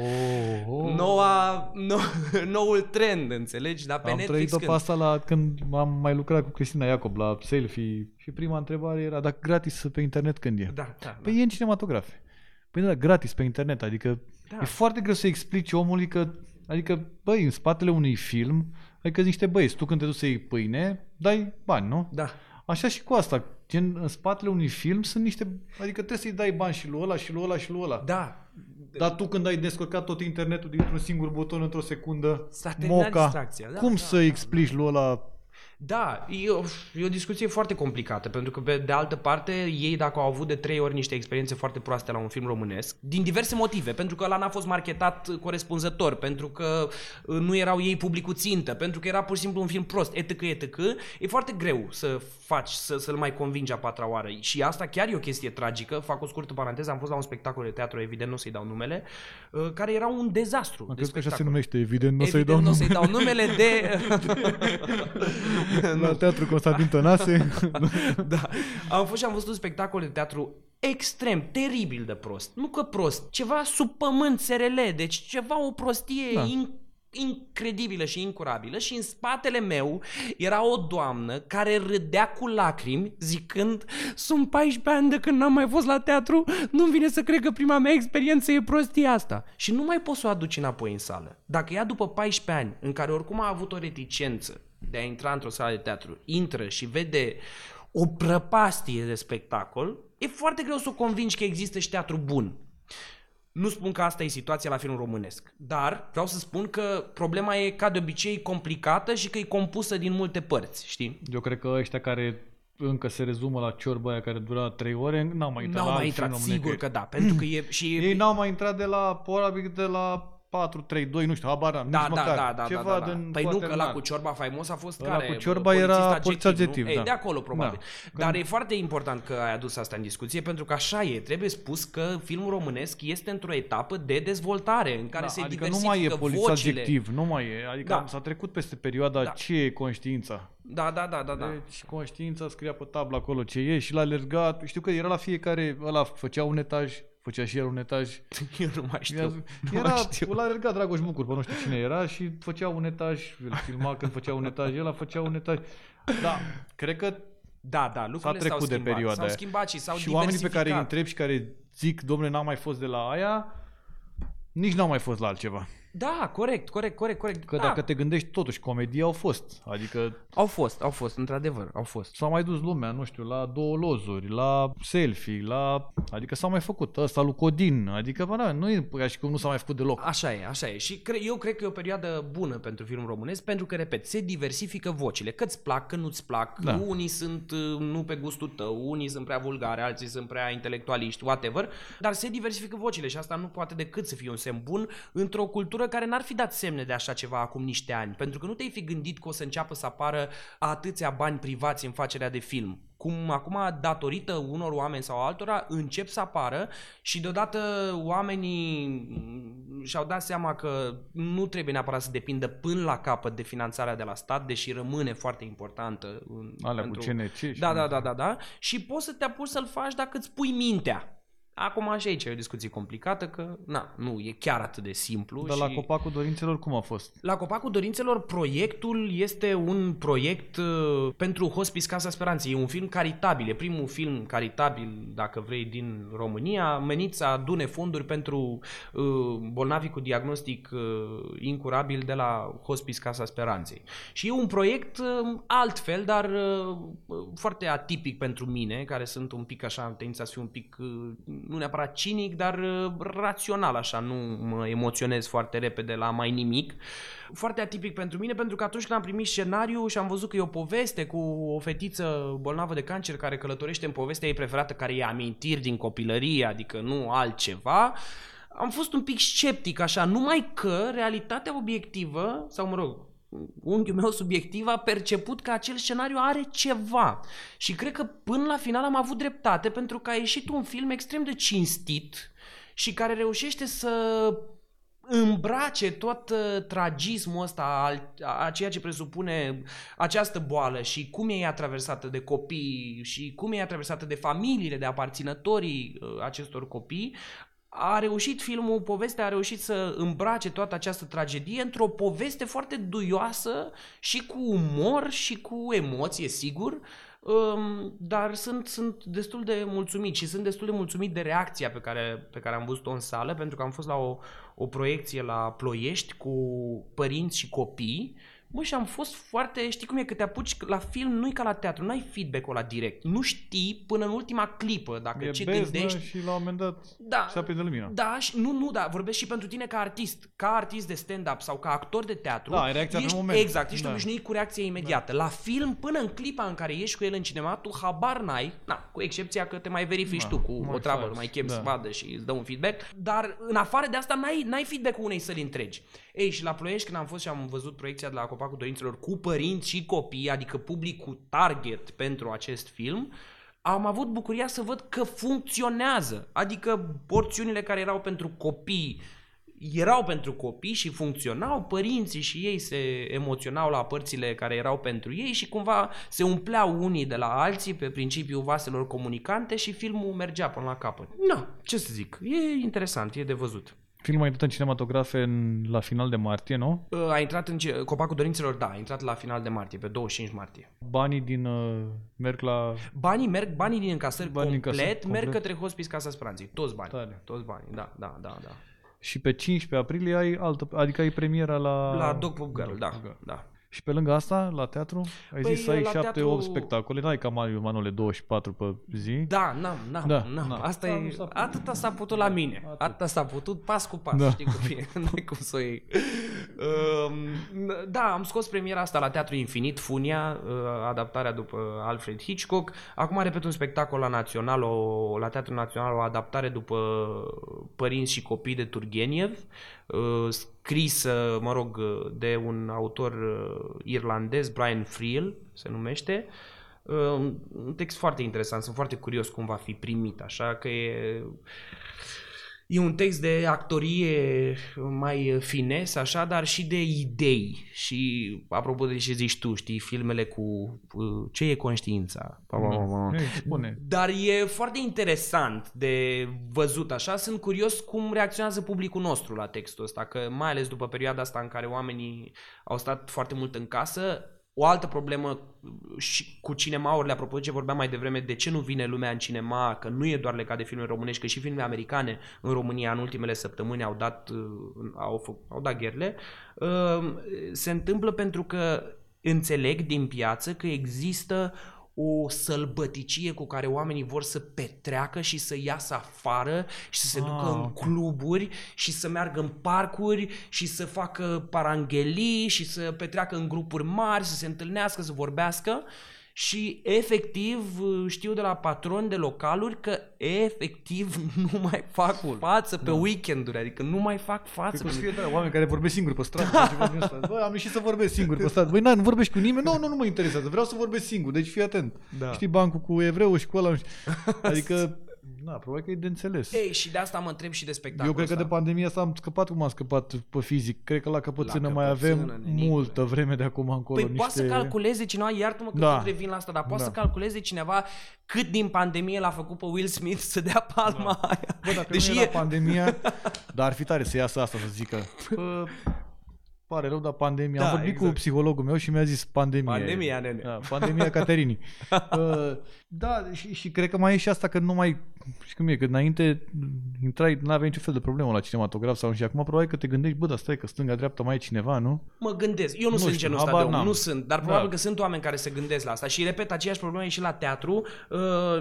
oh. Noua, nou, noul trend, înțelegi? Da, pe Am Netflix trăit-o când? pe asta la, când am mai lucrat cu Cristina Iacob la selfie și prima întrebare era, dar gratis pe internet când e? Da, da, Păi e în cinematografe. Păi da, gratis pe internet, adică Da. e foarte greu să explici omului că, adică, băi, în spatele unui film, adică zici niște băieți, tu când te duci să iei pâine, dai bani, nu? Da. Așa și cu asta, gen, în spatele unui film sunt niște, adică trebuie să-i dai bani și lui ăla și lui ăla și lui ăla. Da. Dar tu când ai descărcat tot internetul dintr-un singur buton într-o secundă, S-a terminat moca, distracția, da, cum da, să explici lui ăla Da, e o, e o discuție foarte complicată, pentru că, pe de altă parte, ei dacă au avut de trei ori niște experiențe foarte proaste la un film românesc, din diverse motive, pentru că ăla n-a fost marketat corespunzător, pentru că uh, nu erau ei publicul țintă, pentru că era pur și simplu un film prost, etc., etc., e foarte greu să faci, să, să-l mai convingi a patra oară. Și asta chiar e o chestie tragică, fac o scurtă paranteză, am fost la un spectacol de teatru, evident nu o să-i dau numele, uh, care era un dezastru. Mă de crezi că așa se spectacol. numește, evident, nu o să-i Evident, dau nu o să-i nume. dau numele de... La Teatru Constantin Tănase. da. Am fost și am văzut un spectacol de teatru extrem, teribil de prost. Nu că prost, ceva sub pământ SRL, deci ceva o prostie Da. da. in, incredibilă și incurabilă și în spatele meu era o doamnă care râdea cu lacrimi zicând sunt 14 ani de când n-am mai fost la teatru, nu-mi vine să cred că prima mea experiență e prostia asta. Și nu mai poți să o aduci înapoi în sală. Dacă ea după 14 ani, în care oricum a avut o reticență de a intra într-o sală de teatru, intră și vede o prăpastie de spectacol, e foarte greu să o convingi că există și teatru bun. Nu spun că asta e situația la filmul românesc, dar vreau să spun că problema e ca de obicei complicată și că e compusă din multe părți, știi? Eu cred că ăștia care încă se rezumă la ciorba aia care dura 3 ore, n-au mai intrat N-au la mai alt film intrat, românesc. sigur că da, pentru că e și Ei n-au mai intrat de la, probabil de la 4-3-2, nu știu, habar n-am, Da, nici da, măcar. da, da, Ceva da, da, da. din Păi nu, foarte că ăla înalt. cu ciorba faimos a fost Ăla care? cu ciorba Polițist era polițist adjectiv, nu? Ei, da. de acolo, probabil. Da. Dar e foarte important că ai adus asta în discuție, pentru că așa e. Trebuie spus că filmul românesc este într-o etapă de dezvoltare, în care Da, se adică nu diversifică mai e polițist vocile. adjectiv, nu mai e. Adică Da. s-a trecut peste perioada Da. ce e conștiința. Da, da, da, da, da. Deci conștiința scria pe tablă acolo ce e și l-a alergat. Știu că era la fiecare, ăla făcea un etaj, făcea și el un etaj. Eu nu mai știu. Nu Era, mai știu. l-a alergat Dragoș Bucur, pe nu știu cine era și făcea un etaj, îl filma când făcea un etaj, el făcea un etaj. Da, cred că Da, da, s-a lucrurile s-au trecut de schimbat. perioada S-au aia. schimbat și s-au Și oamenii pe care îi diversificat. întreb și care zic, domnule, n-am mai fost de la aia, nici n-au mai fost la altceva. Da, corect, corect, corect, corect. Că da. dacă te gândești, totuși, comedii au fost. Adică Au fost, au fost, într-adevăr, au fost. s-a mai dus lumea, nu știu, la două lozuri, la selfie, la... Adică s-a mai făcut ăsta lui Codin. Adică, bă, da, nu e ca și cum nu s-a mai făcut deloc. Așa e, așa e. Și cre- eu cred că e o perioadă bună pentru filmul românesc, pentru că, repet, se diversifică vocile. Că îți plac, că nu-ți plac. Da. Unii sunt uh, nu pe gustul tău, unii sunt prea vulgare, alții sunt prea intelectualiști, whatever. Dar se diversifică vocile și asta nu poate decât să fie un semn bun într-o cultură care n-ar fi dat semne de așa ceva acum niște ani. Pentru că nu te-ai fi gândit că o să înceapă să apară atâția bani privați în facerea de film. Cum acum, datorită unor oameni sau altora, încep să apară și deodată oamenii mm, și-au dat seama că nu trebuie neapărat să depindă până la capăt de finanțarea de la stat, deși rămâne foarte importantă. în- Alea cu CNC și Da, nu da, știu. da, da, da. Și poți să te apuci să-l faci dacă îți pui mintea. Acum și aici e o discuție complicată că, na, nu, e chiar atât de simplu. Dar și... la Copacul Dorințelor cum a fost? La Copacul Dorințelor, proiectul este un proiect uh, pentru Hospice Casa Speranței. E un film caritabil, e primul film caritabil, dacă vrei, din România, menit să adune fonduri pentru uh, bolnavii cu diagnostic uh, incurabil de la Hospice Casa Speranței. Și e un proiect uh, altfel, dar uh, foarte atipic pentru mine, care sunt un pic așa, am tendința să fiu un pic, uh, nu neapărat cinic, dar uh, rațional așa, nu mă emoționez foarte repede la mai nimic. Foarte atipic pentru mine, pentru că atunci când am primit scenariu și am văzut că e o poveste cu o fetiță bolnavă de cancer care călătorește în povestea ei preferată, care e amintiri din copilărie, adică nu altceva, am fost un pic sceptic așa, numai că realitatea obiectivă, sau mă rog, unghiul meu subiectiv a perceput că acel scenariu are ceva. Și cred că până la final am avut dreptate pentru că a ieșit un film extrem de cinstit și care reușește să îmbrace tot uh, tragismul ăsta al, a ceea ce presupune această boală și cum e ea traversată de copii și cum e ea traversată de familiile, de aparținătorii uh, acestor copii, a reușit filmul, povestea a reușit să îmbrace toată această tragedie într-o poveste foarte duioasă și cu umor și cu emoție, sigur, um, dar sunt, sunt destul de mulțumit și sunt destul de mulțumit de reacția pe care, pe care am văzut-o în sală, pentru că am fost la o, o proiecție la Ploiești cu părinți și copii Bă, și am fost foarte, știi cum e, că te apuci la film, nu-i ca la teatru, nu ai feedback-ul la direct. Nu știi până în ultima clipă dacă E ce beznă gândești. și la un moment dat Da. se aprinde lumina. Da, și, nu, nu, da, vorbesc și pentru tine ca artist, ca artist de stand-up sau ca actor de teatru. Da, ai reacția pe ești, moment. Exact, ești Da. obișnuit cu reacția imediată. La film, până în clipa în care ești cu el în cinema, tu habar n-ai, na, cu excepția că te mai verifici Da, tu cu mai o treabă, faci, îl mai chemi da. să vadă și îți dă un feedback, dar în afară de asta n-ai, n-ai feedback-ul unei săli întregi. Ei, și la Ploiești când am fost și am văzut proiecția de la Copacul Dorințelor cu părinți și copii, adică publicul target pentru acest film, am avut bucuria să văd că funcționează. Adică porțiunile care erau pentru copii erau pentru copii și funcționau, părinții și ei se emoționau la părțile care erau pentru ei și cumva se umpleau unii de la alții pe principiul vaselor comunicante și filmul mergea până la capăt. Nu, ce să zic, e interesant, e de văzut. Filmul a intrat în cinematografe în, la final de martie, nu? Uh, A intrat în ce- Copacul Dorințelor, da, a intrat la final de martie, pe 25 martie. Banii din uh, merg la... Banii merg, banii din încasări Banii din complet, încasări merg complet. către Hospice Casa Speranței, toți banii. Tare. Toți banii, da, da, da, da. Și pe 15 aprilie ai altă, adică ai premiera la... La Dog Pop Girl, Dog da, Pop Girl. da. Și pe lângă asta, la teatru, ai Păi, zis să ai la 7-8 teatru- spectacole, n-ai ca Mario Manole 24 pe zi. Da, n-am, n-am, Da, n-am. na. Asta Da, e, nu s-a putut. atâta s-a putut la mine. Atâta s-a putut, pas cu pas, Da. știi cum e, n-ai cum să o iei. Um, Da, am scos premiera asta la Teatru Infinit, Funia, uh, adaptarea după Alfred Hitchcock. Acum repet un spectacol la Național, o, la Teatru Național, o adaptare după Părinți și copii de Turgeniev, uh, scrisă, mă rog, de un autor irlandez, Brian Friel, se numește. Un text foarte interesant, sunt foarte curios cum va fi primit, așa că e E un text de actorie mai fines, așa, dar și de idei. Și apropo de ce zici tu, știi, filmele cu ce e conștiința. Mm. Spune. Dar e foarte interesant de văzut așa. Sunt curios cum reacționează publicul nostru la textul ăsta, că mai ales după perioada asta în care oamenii au stat foarte mult în casă, o altă problemă și cu cinemaurile, apropo de ce vorbeam mai devreme, de ce nu vine lumea în cinema, că nu e doar legat de filme românești, că și filme americane în România în ultimele săptămâni au dat, uh, au, au dat gherle, uh, se întâmplă pentru că înțeleg din piață că există o sălbăticie cu care oamenii vor să petreacă și să iasă afară și să se ducă ah, în cluburi și să meargă în parcuri și să facă paranghelii și să petreacă în grupuri mari, să se întâlnească, să vorbească. Și efectiv știu de la patroni de localuri că efectiv nu mai fac față pe da. weekenduri, adică nu mai fac față. Cred că fie de oameni care vorbesc singuri pe stradă. Da. Bă, am ieșit să vorbesc singur pe stradă. Băi, na, nu vorbești cu nimeni? Nu, nu, nu mă interesează. Vreau să vorbesc singur, deci fii atent. Da. Știi bancul cu evreu și cu ăla. Adică Da, probabil că e de înțeles. Ei, și de asta mă întreb și de spectacol. Eu cred că ăsta. de pandemia asta am scăpat cum am scăpat pe fizic. Cred că la căpățână, la mai avem nenic, multă vreme de acum încolo. Păi niște... poate să calculeze cineva, iartă-mă că da. tot revin la asta, dar poate da. să calculeze cineva cât din pandemie l-a făcut pe Will Smith să dea palma da. aia. Bă, dacă Deși nu era e... pandemia, dar ar fi tare să iasă asta, să zică. Bă, Pare rău, dar pandemia. Da, Am vorbit exact. cu psihologul meu și mi-a zis pandemia. Pandemia, nene. Da, pandemia Caterini. uh, da, și, și cred că mai e și asta că nu mai... Și cum e, că înainte intrai, nu aveai niciun fel de problemă la cinematograf sau și acum probabil că te gândești, bă, dar stai că stânga-dreapta mai e cineva, nu? Mă gândesc. Eu nu, nu sunt știu, genul ăsta de om, nu sunt, dar probabil da. că sunt oameni care se gândesc la asta. Și repet, aceeași problemă e și la teatru uh,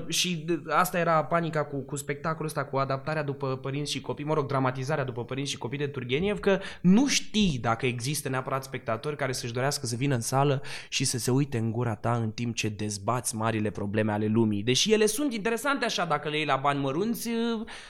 și asta era panica cu, cu spectacolul ăsta, cu adaptarea după părinți și copii, mă rog, dramatizarea după părinți și copii de Turgeniev, că nu știi dacă există neapărat spectatori care să-și dorească să vină în sală și să se uite în gura ta în timp ce dezbați marile probleme ale lumii. Deși ele sunt interesante așa dacă le iei la bani mărunți,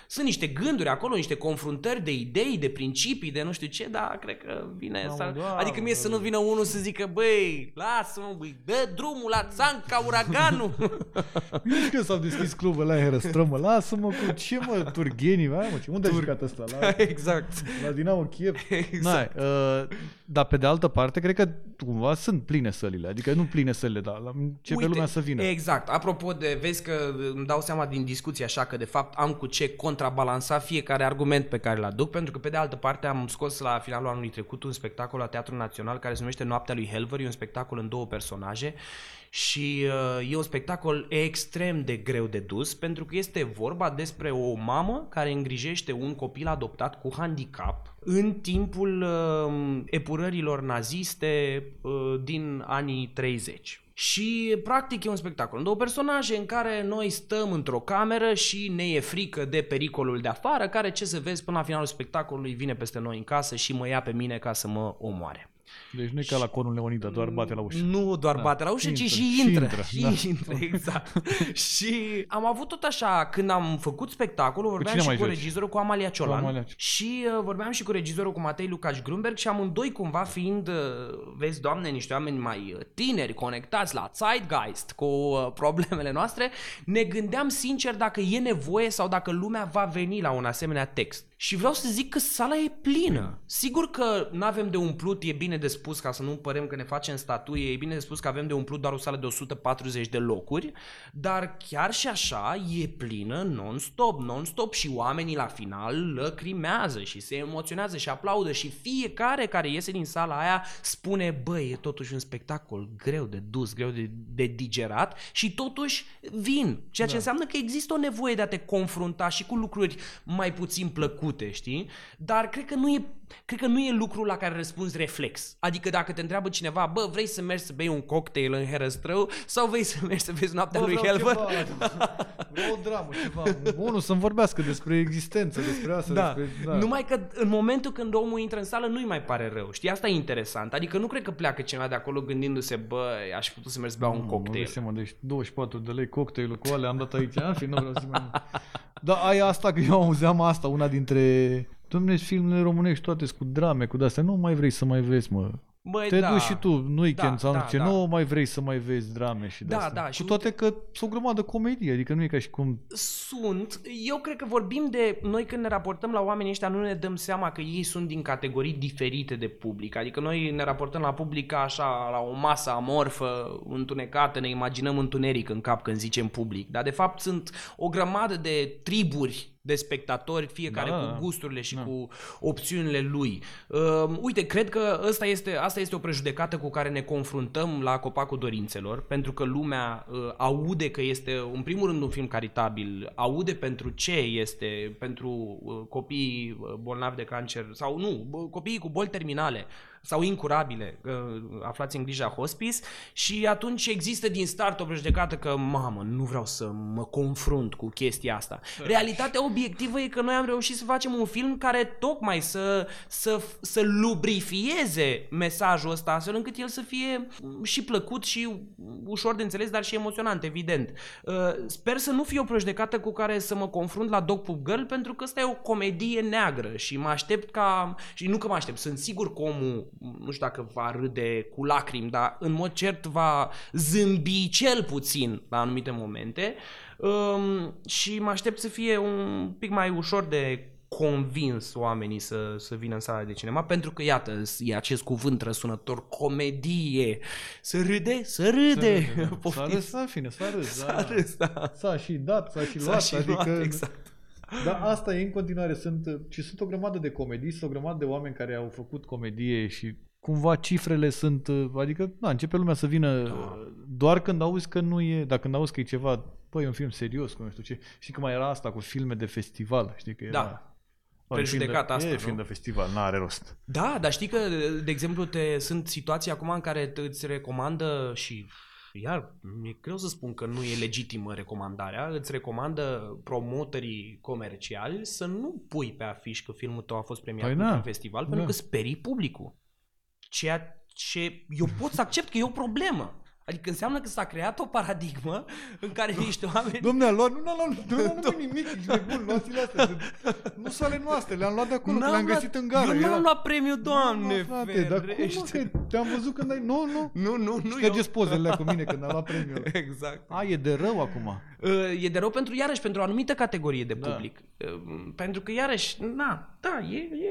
sunt niște gânduri acolo, niște confruntări de idei, de principii, de nu știu ce, dar cred că vine no, să... Da, adică mie să nu vină unul să zică, băi, lasă-mă, băi, dă drumul la țanca uraganul. Nici când s-au deschis clubul la Herăstrămă, lasă-mă cu ce mă, turghenii, mă, ce, unde Tur... ai jucat ăsta? La, exact. La Dinamo Kiev. Exact. N-ai, uh, dar pe de altă parte, cred că cumva sunt pline sălile. Adică nu pline sălile, dar ce pe lumea să vină. Exact. Apropo de, vezi că îmi dau seama din discuție așa că de fapt am cu ce contrabalansa fiecare argument pe care îl aduc, pentru că pe de altă parte am scos la finalul anului trecut un spectacol la Teatrul Național care se numește Noaptea lui Helver, e un spectacol în două personaje și uh, e un spectacol extrem de greu de dus pentru că este vorba despre o mamă care îngrijește un copil adoptat cu handicap în timpul uh, epurărilor naziste uh, din anii 30. Și practic e un spectacol. Două personaje în care noi stăm într-o cameră și ne e frică de pericolul de afară, care ce să vezi până la finalul spectacolului vine peste noi în casă și mă ia pe mine ca să mă omoare. Deci nu e ca la conul Leonida, doar bate la ușă. Nu doar da. bate la ușă, ci și intră. Și intră, și da. intră exact. și am avut tot așa, când am făcut spectacolul, vorbeam și cu joci? regizorul, cu Amalia Ciolan. Cu Amalia. Și uh, vorbeam și cu regizorul, cu Matei Lucaș Grunberg și amândoi cumva fiind, uh, vezi, doamne, niște oameni mai uh, tineri, conectați la Zeitgeist, cu uh, problemele noastre, ne gândeam sincer dacă e nevoie sau dacă lumea va veni la un asemenea text. Și vreau să zic că sala e plină. Sigur că nu avem de umplut, e bine de spus ca să nu părem că ne facem statuie, e bine de spus că avem de umplut doar o sală de 140 de locuri, dar chiar și așa e plină non-stop, non-stop și oamenii la final lăcrimează și se emoționează și aplaudă și fiecare care iese din sala aia spune, băi, e totuși un spectacol greu de dus, greu de, de digerat și totuși vin, ceea ce da. înseamnă că există o nevoie de a te confrunta și cu lucruri mai puțin plăcute, știi? Dar cred că nu e Cred că nu e lucru la care răspunzi reflex. ales. Adică dacă te întreabă cineva, bă, vrei să mergi să bei un cocktail în Herăstrău sau vrei să mergi să vezi noaptea Bă, lui vreau Helver? ceva, vreau o dramă, ceva. Unul să-mi vorbească despre existență, despre asta, Da. despre... da. Numai că în momentul când omul intră în sală nu-i mai pare rău. Știi, asta e interesant. Adică nu cred că pleacă cineva de acolo gândindu-se, bă, aș fi putut să merg să beau un Nu, Mă cocktail. dai seama, deci 24 de lei cocktailul cu alea am dat aici. În fi, nu vreau să zic mai mult. Da, ai asta, că eu auzeam asta, una dintre... Dom'le, filmele românești toate sunt cu drame, cu de-astea. Nu mai vrei să mai vezi, mă. Băi, Te da. duci și tu în weekend Da, sau nu da, știu ce, da. nu mai vrei să mai vezi drame și de Da, astea. da, și Cu toate că sunt o grămadă comedie, adică nu e ca și cum... Sunt. Eu cred că vorbim de... Noi când ne raportăm la oamenii ăștia nu ne dăm seama că ei sunt din categorii diferite de public. Adică noi ne raportăm la public ca așa, la o masă amorfă, întunecată, ne imaginăm întuneric în cap când zicem public. Dar de fapt sunt o grămadă de triburi de spectatori, fiecare Da, cu da. gusturile și Da. cu opțiunile lui. Uh, uite, cred că asta este, asta este o prejudecată cu care ne confruntăm la Copacul Dorințelor, pentru că lumea uh, aude că este, în primul rând, un film caritabil, aude pentru ce este, pentru uh, copiii uh, bolnavi de cancer, sau nu, bă, copiii cu boli terminale sau incurabile uh, aflați în grija hospice și atunci există din start o prejudecată că, mamă, nu vreau să mă confrunt cu chestia asta. Realitatea obiectivă e că noi am reușit să facem un film care tocmai să, să, să lubrifieze mesajul ăsta astfel încât el să fie și plăcut și ușor de înțeles, dar și emoționant, evident. Uh, Sper să nu fie o prejudecată cu care să mă confrunt la Dog Poop Girl, pentru că ăsta e o comedie neagră și mă aștept ca... Și nu că mă aștept, sunt sigur că omul, nu știu dacă va râde cu lacrimi, dar în mod cert va zâmbi cel puțin la anumite momente um, și mă aștept să fie un pic mai ușor de convins oamenii să, să vină în sala de cinema, pentru că, iată, e acest cuvânt răsunător, comedie. Să râde, să râde. Să râde, da. S-a Poftiți. râs, s-a, în fine, s-a râs. S-a da. râs, da. S-a și dat, s-a și S-a luat. și adică, luat, exact. Dar asta e în continuare. Sunt, și sunt o grămadă de comedii, sunt o grămadă de oameni care au făcut comedie și cumva cifrele sunt, adică, da, începe lumea să vină Da. doar când auzi că nu e, dacă când auzi că e ceva, păi, e un film serios, cu nu știu ce. Știi că mai era asta cu filme de festival, știi că era... Da. Bă, e film de- Prejudecata asta, E nu? film de festival, n-are rost. Da, dar știi că, de exemplu, te, sunt situații acum în care te- îți recomandă și iar mi-e greu să spun că nu e legitimă recomandarea, îți recomandă promotorii comerciali să nu pui pe afiș că filmul tău a fost premiat Păi într-un da. festival, Da. pentru că sperii publicul. Ceea ce eu pot să accept că e o problemă. Adică înseamnă că s-a creat o paradigmă în care niște oameni... Domne, a luat, nu n-a luat, nu, nu, nu, nimic, ești nebun, luați-le astea. Nu sunt ale noastre, le-am luat de acolo, că N-am le-am luat- găsit în gară. Eu n-am era- luat premiu, doamne, Nu, frate, dar cum ferește. mă, că te-am văzut când ai... Nu, nu. Nu, nu, nu, Ștergeți pozele cu mine când am luat premiul. Exact. A, e de rău acum. Uh, E de rău pentru, iarăși, pentru o anumită categorie de Da. public. Uh, Pentru că, iarăși, na, da, e, e,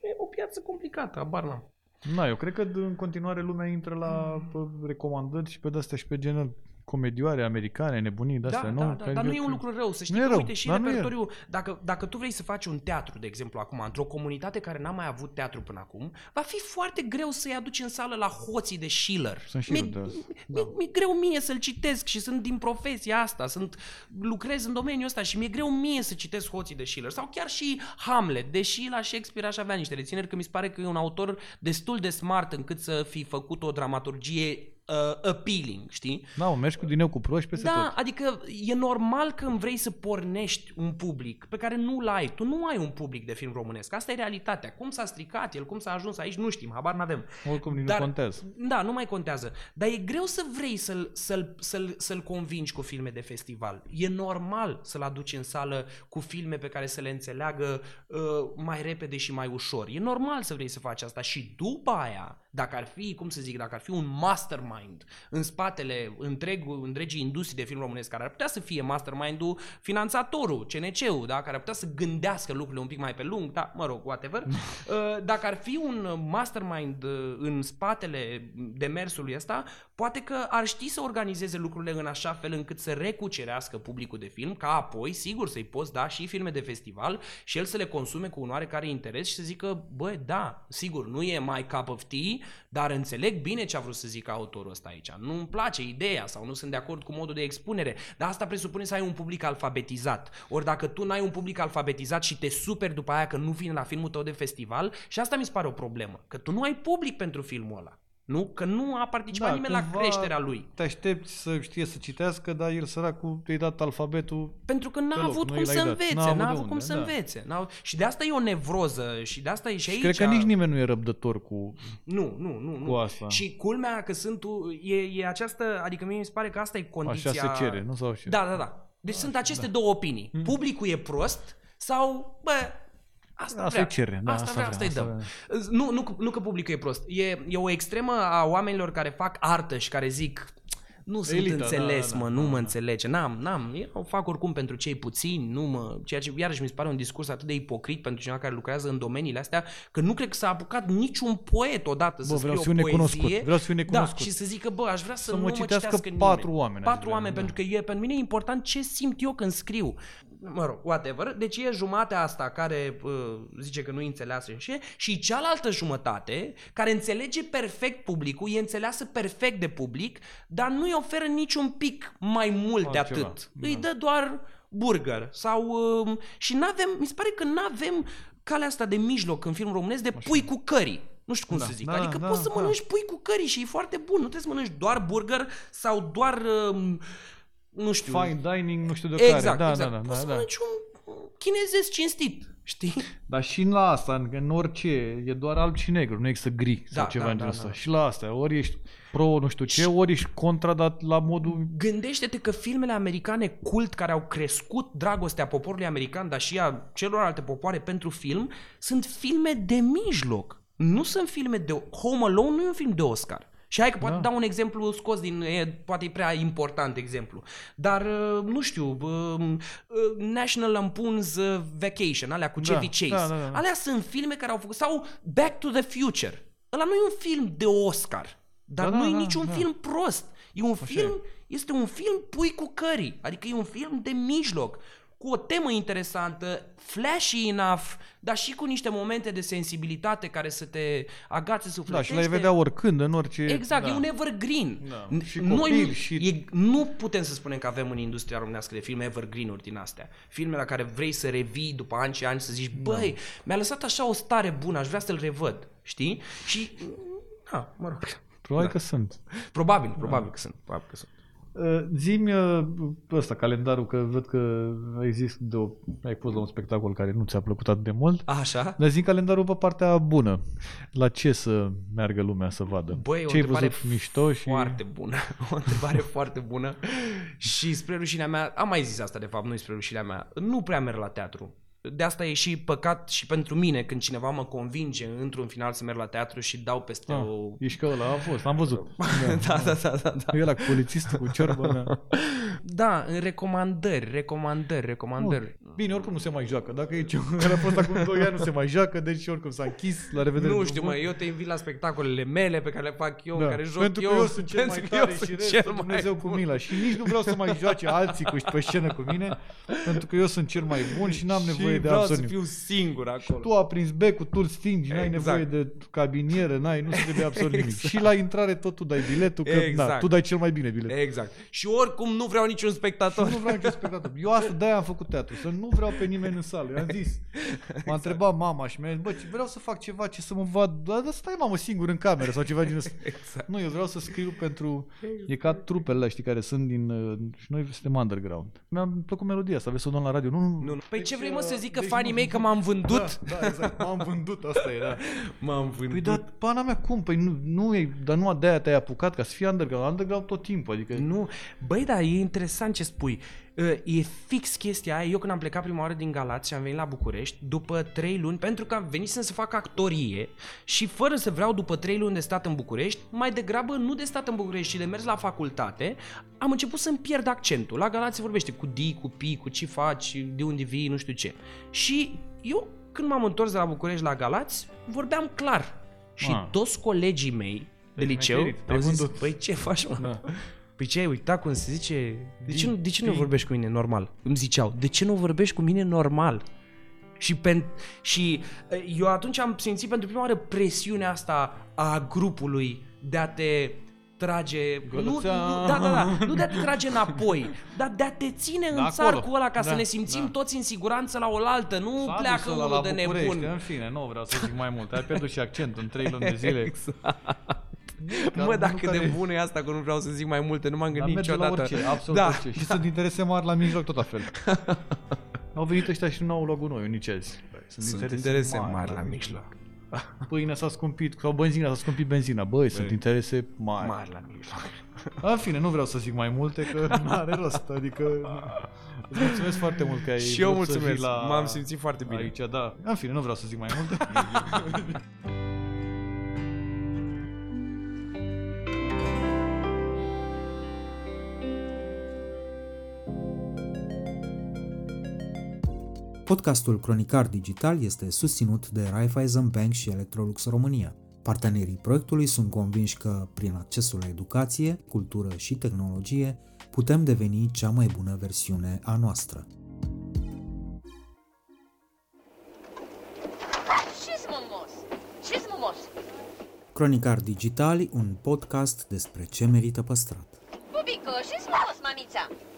e o piață complicată, abar n-am. Na, eu cred că în continuare lumea intră la pă, recomandări și pe de-astea și pe genul comedioare americane, nebunii de-astea, Da, nu? da, da, Care dar nu eu e un cred- lucru rău. Să știi Nu e că, rău, uite, și dar nu e repertoriu, dacă, dacă tu vrei să faci un teatru, de exemplu, acum, într-o comunitate care n-a mai avut teatru până acum, va fi foarte greu să-i aduci în sală la hoții de Schiller. Sunt și Mi- eu de asta. Mi- Mi-e greu mie să-l citesc și sunt din profesia asta, sunt, lucrez în domeniul ăsta și mi-e greu mie să citesc hoții de Schiller sau chiar și Hamlet, deși la Shakespeare aș avea niște rețineri că mi se pare că e un autor destul de smart încât să fi făcut o dramaturgie uh, appealing, știi? Da, mă, mergi cu dineu cu proști peste Da, tot. adică e normal când vrei să pornești un public pe care nu-l ai. Tu nu ai un public de film românesc. Asta e realitatea. Cum s-a stricat el, cum s-a ajuns aici, nu știm, habar n-avem. Oricum nici Dar- nu contează. Da, nu mai contează. Dar e greu să vrei să-l, să-l, să-l, să-l convingi cu filme de festival. E normal să-l aduci în sală cu filme pe care să le înțeleagă uh, mai repede și mai ușor. E normal să vrei să faci asta și după aia, dacă ar fi, cum să zic, dacă ar fi un mastermind în spatele întreg, întregii industrii de film românesc, care ar putea să fie mastermind-ul finanțatorul, CNC-ul, da? care ar putea să gândească lucrurile un pic mai pe lung, da, mă rog, whatever, Uh, dacă ar fi un mastermind uh, în spatele demersului ăsta, poate că ar ști să organizeze lucrurile în așa fel încât să recucerească publicul de film, ca apoi, sigur, să-i poți da și filme de festival și el să le consume cu un oarecare interes și să zică, bă, da, sigur, nu e my cup of tea, știi? Dar înțeleg bine ce a vrut să zică autorul ăsta aici. Nu-mi place ideea sau nu sunt de acord cu modul de expunere, dar asta presupune să ai un public alfabetizat. Ori dacă tu n-ai un public alfabetizat și te superi după aia că nu vine la filmul tău de festival, și asta mi se pare o problemă, că tu nu ai public pentru filmul ăla. Nu? Că nu a participat da, nimeni la creșterea lui. Te aștepți să știe să citească, dar el săracul i-a dat alfabetul Pentru că n-a deloc, avut nu cum i l-ai să dat. învețe, N-a avut n-a de avut cum unde, să da. învețe. N-a... Și de asta e o nevroză și de asta e și, Și aici. cred că nici nimeni nu e răbdător cu... Nu, nu, nu. nu. cu asta. Și culmea că sunt, e, e această, adică mie mi se pare că asta e condiția. Așa se cere, nu? Sau ce? Da, da, da. Deci sunt aceste două opinii. Publicul e prost sau, bă, Asta, Asta vrea. e cerere, da, asta, asta vrea, vrea, asta îi asta dăm. Nu, nu, nu că publicul e prost. E, e o extremă a oamenilor care fac artă și care zic nu sunt Elita, înțeles, da, mă, da, nu da, mă da. înțelege. N-am, n-am. Eu o fac oricum pentru cei puțini, nu mă... Ceea ce iarăși mi se pare un discurs atât de ipocrit pentru cineva care lucrează în domeniile astea, că nu cred că s-a apucat niciun poet odată să Bă, vreau scrie să o fiu necunoscut. poezie. Vreau să fiu necunoscut. Da, și să zică, bă, aș vrea să, Să mă nu mă citească citească patru nimeni. oameni, aș Patru vrea, oameni, da. pentru că e, pentru mine e important ce simt eu când scriu. Mă rog, whatever. Deci e jumatea asta care uh, zice că nu înțeleasă și și cealaltă jumătate care înțelege perfect publicul, e înțeleasă perfect de public, dar nu îi oferă niciun pic mai mult de Altceva, atât. Îi dă doar burger sau uh, și n-avem, mi se pare că n-avem calea asta de mijloc în film românesc de pui cu cării. Nu știu cum Da, să zic. da, adică da, poți să da. mănânci pui cu cării și e foarte bun. Nu trebuie să mănânci doar burger sau doar uh, nu știu. Fine dining, nu știu de Exact, care. Da, exact. da, da, Poți să da, da. mănânci un chinezesc cinstit, știi? Dar și la asta, în, în orice, e doar alb și negru, nu există gri sau Da, ceva da, în da, genul ăsta. da. Și la asta, ori ești pro, nu știu ce, ori ești contra, dar la modul... Gândește-te că filmele americane cult care au crescut dragostea poporului american, dar și a celorlalte popoare pentru film, sunt filme de mijloc. Nu sunt filme de... Home Alone nu e un film de Oscar. Și hai că poate Da. dau un exemplu scos din... E, poate e prea important exemplu. Dar, uh, nu știu, uh, uh, National Lampoon's uh, Vacation, alea cu Da, Chevy Chase. da, da, da. Alea sunt filme care au făcut... Sau Back to the Future. Ăla nu e un film de Oscar. Dar Da, da, nu e da, niciun da. film prost. E un Așa film, este un film pui cu cării. Adică e un film de mijloc, cu o temă interesantă, flashy enough, dar și cu niște momente de sensibilitate care să te agațe Da, sufletește. și l-ai vedea oricând, în orice... Exact, da. e un evergreen. Da. N- Și Noi copil, nu, și- e, nu putem să spunem că avem în industria românească de filme evergreen-uri din astea. Filme la care vrei să revii după ani și ani să zici, băi, mi-a lăsat așa o stare bună, aș vrea să-l revăd. Știi? Și, da, mă rog. Probabil Da. că sunt. Probabil, probabil că sunt. Probabil că sunt. Uh, Zi-mi uh, ăsta, calendarul, că văd că există de o, ai fost la un spectacol care nu ți-a plăcut atât de mult. Așa? Dar zi calendarul pe partea bună. La ce să meargă lumea să vadă? Băi, o ce ai întrebare văzut mișto și... foarte bună. O întrebare foarte bună. Și spre rușinea mea, am mai zis asta de fapt, nu spre rușinea mea, nu prea merg la teatru. De asta e și păcat și pentru mine când cineva mă convinge într-un final să merg la teatru și dau peste Ah, o... Ești că ăla a fost, am văzut. da, da, da, da, da. E la cu polițistul cu ciorbă. Da. Da, în recomandări, recomandări, recomandări. Bine, oricum nu se mai joacă. Dacă e ceva care a fost acum 2 ani, nu se mai joacă, deci oricum s-a închis. La revedere. Nu știu, mă, eu te invit la spectacolele mele pe care le fac eu, Da. în care joc Pentru că eu. eu sunt cel mai pentru că tare eu și sunt restul cel mai Dumnezeu cu bun. mila. Și nici nu vreau să mai joace alții cu, pe scenă cu mine, pentru că eu sunt cel mai bun și n-am nevoie și de vreau absolut să nimic. fiu singur acolo. Tu a prins becul, tu îl stingi, n-ai Exact. nevoie de cabinieră, n-ai, nu se trebuie absolut nimic. Exact. Și la intrare tot tu dai biletul, că Exact. na, tu dai cel mai bine bilet. Exact. Și oricum nu vreau niciun spectator. Nu vreau niciun spectator. Eu asta de-aia am făcut teatru, să nu vreau pe nimeni în sală. I-am zis. M-a întrebat mama și mi-a zis, bă, ce- vreau să fac ceva ce să mă vad. Dar dar stai mamă singur în cameră sau ceva din ăsta. Exact. Nu, eu vreau să scriu pentru... E ca trupele alea, știi, care sunt din... uh, Și noi suntem underground. Mi-a plăcut melodia asta, aveți să o dăm la radio. Nu, nu, Nu, nu. Păi ce vrei mă să zică deci fanii nu- mei că m-am vândut? Da, da, exact. M-am vândut, asta e, da. M-am vândut. Păi dar, pana mea, cum? Păi nu, nu e, dar nu de-aia te-ai apucat ca să fii underground. Underground tot timpul, adică... Nu, băi, da, e interesant ce spui. Uh, E fix chestia aia. Eu când am plecat prima oară din Galați și am venit la București, după trei luni, pentru că am venit să fac actorie și fără să vreau după trei luni de stat în București, mai degrabă nu de stat în București, ci de mers la facultate, am început să-mi pierd accentul. La Galați se vorbește cu di, cu pi, cu ce faci, de unde vii, nu știu ce. Și eu, când m-am întors de la București la Galați, vorbeam clar. Și Ah. toți colegii mei de Deci liceu mecherit, au te-ai zis, vândut. băi, ce faci, mă? Da. Păi ce ai uitat cum se zice? De ce, nu, de ce nu Pi- vorbești cu mine normal? Îmi ziceau, de ce nu vorbești cu mine normal? Și, pen, și uh, eu atunci am simțit pentru prima oară presiunea asta a grupului de a te trage, nu, nu, da, da, da, nu de a te trage înapoi, dar de a te ține Da, în țar acolo. cu ăla ca Da, să ne simțim da. toți în siguranță la oaltă, nu S-a pleacă dus ăla unul la de București, nebun. În fine, nu vreau să zic mai mult. Ai pierdut și accentul în trei luni de zile. Exact. Ca Mă, dacă unul de care- bună e asta că nu vreau să zic mai multe, nu m-am Dar gândit merge la niciodată. orice, absolut da, orice. Și sunt interese mari la mijloc tot la fel. Au venit ăștia și nu au luat gunoiul nici azi. Sunt, Sunt interese mari la mijloc. Pâinea s-a scumpit, sau benzina s-a scumpit benzina. Băi, sunt interese mari. Mari la mijloc. În fine, nu vreau să zic mai multe, că nu are rost. Adică îți mulțumesc foarte mult că ai Și eu vrut să mulțumesc, fii la... m-am simțit foarte bine. Aici, da. În fine, nu vreau să zic mai multe. Podcastul Cronicar Digital este susținut de Raiffeisen Bank și Electrolux România. Partenerii proiectului sunt convinși că, prin accesul la educație, cultură și tehnologie, putem deveni cea mai bună versiune a noastră. Ce-s mumos? Ce-s mumos? Cronicar Digital, un podcast despre ce merită păstrat. Bubico, ce-s mumos, mamița?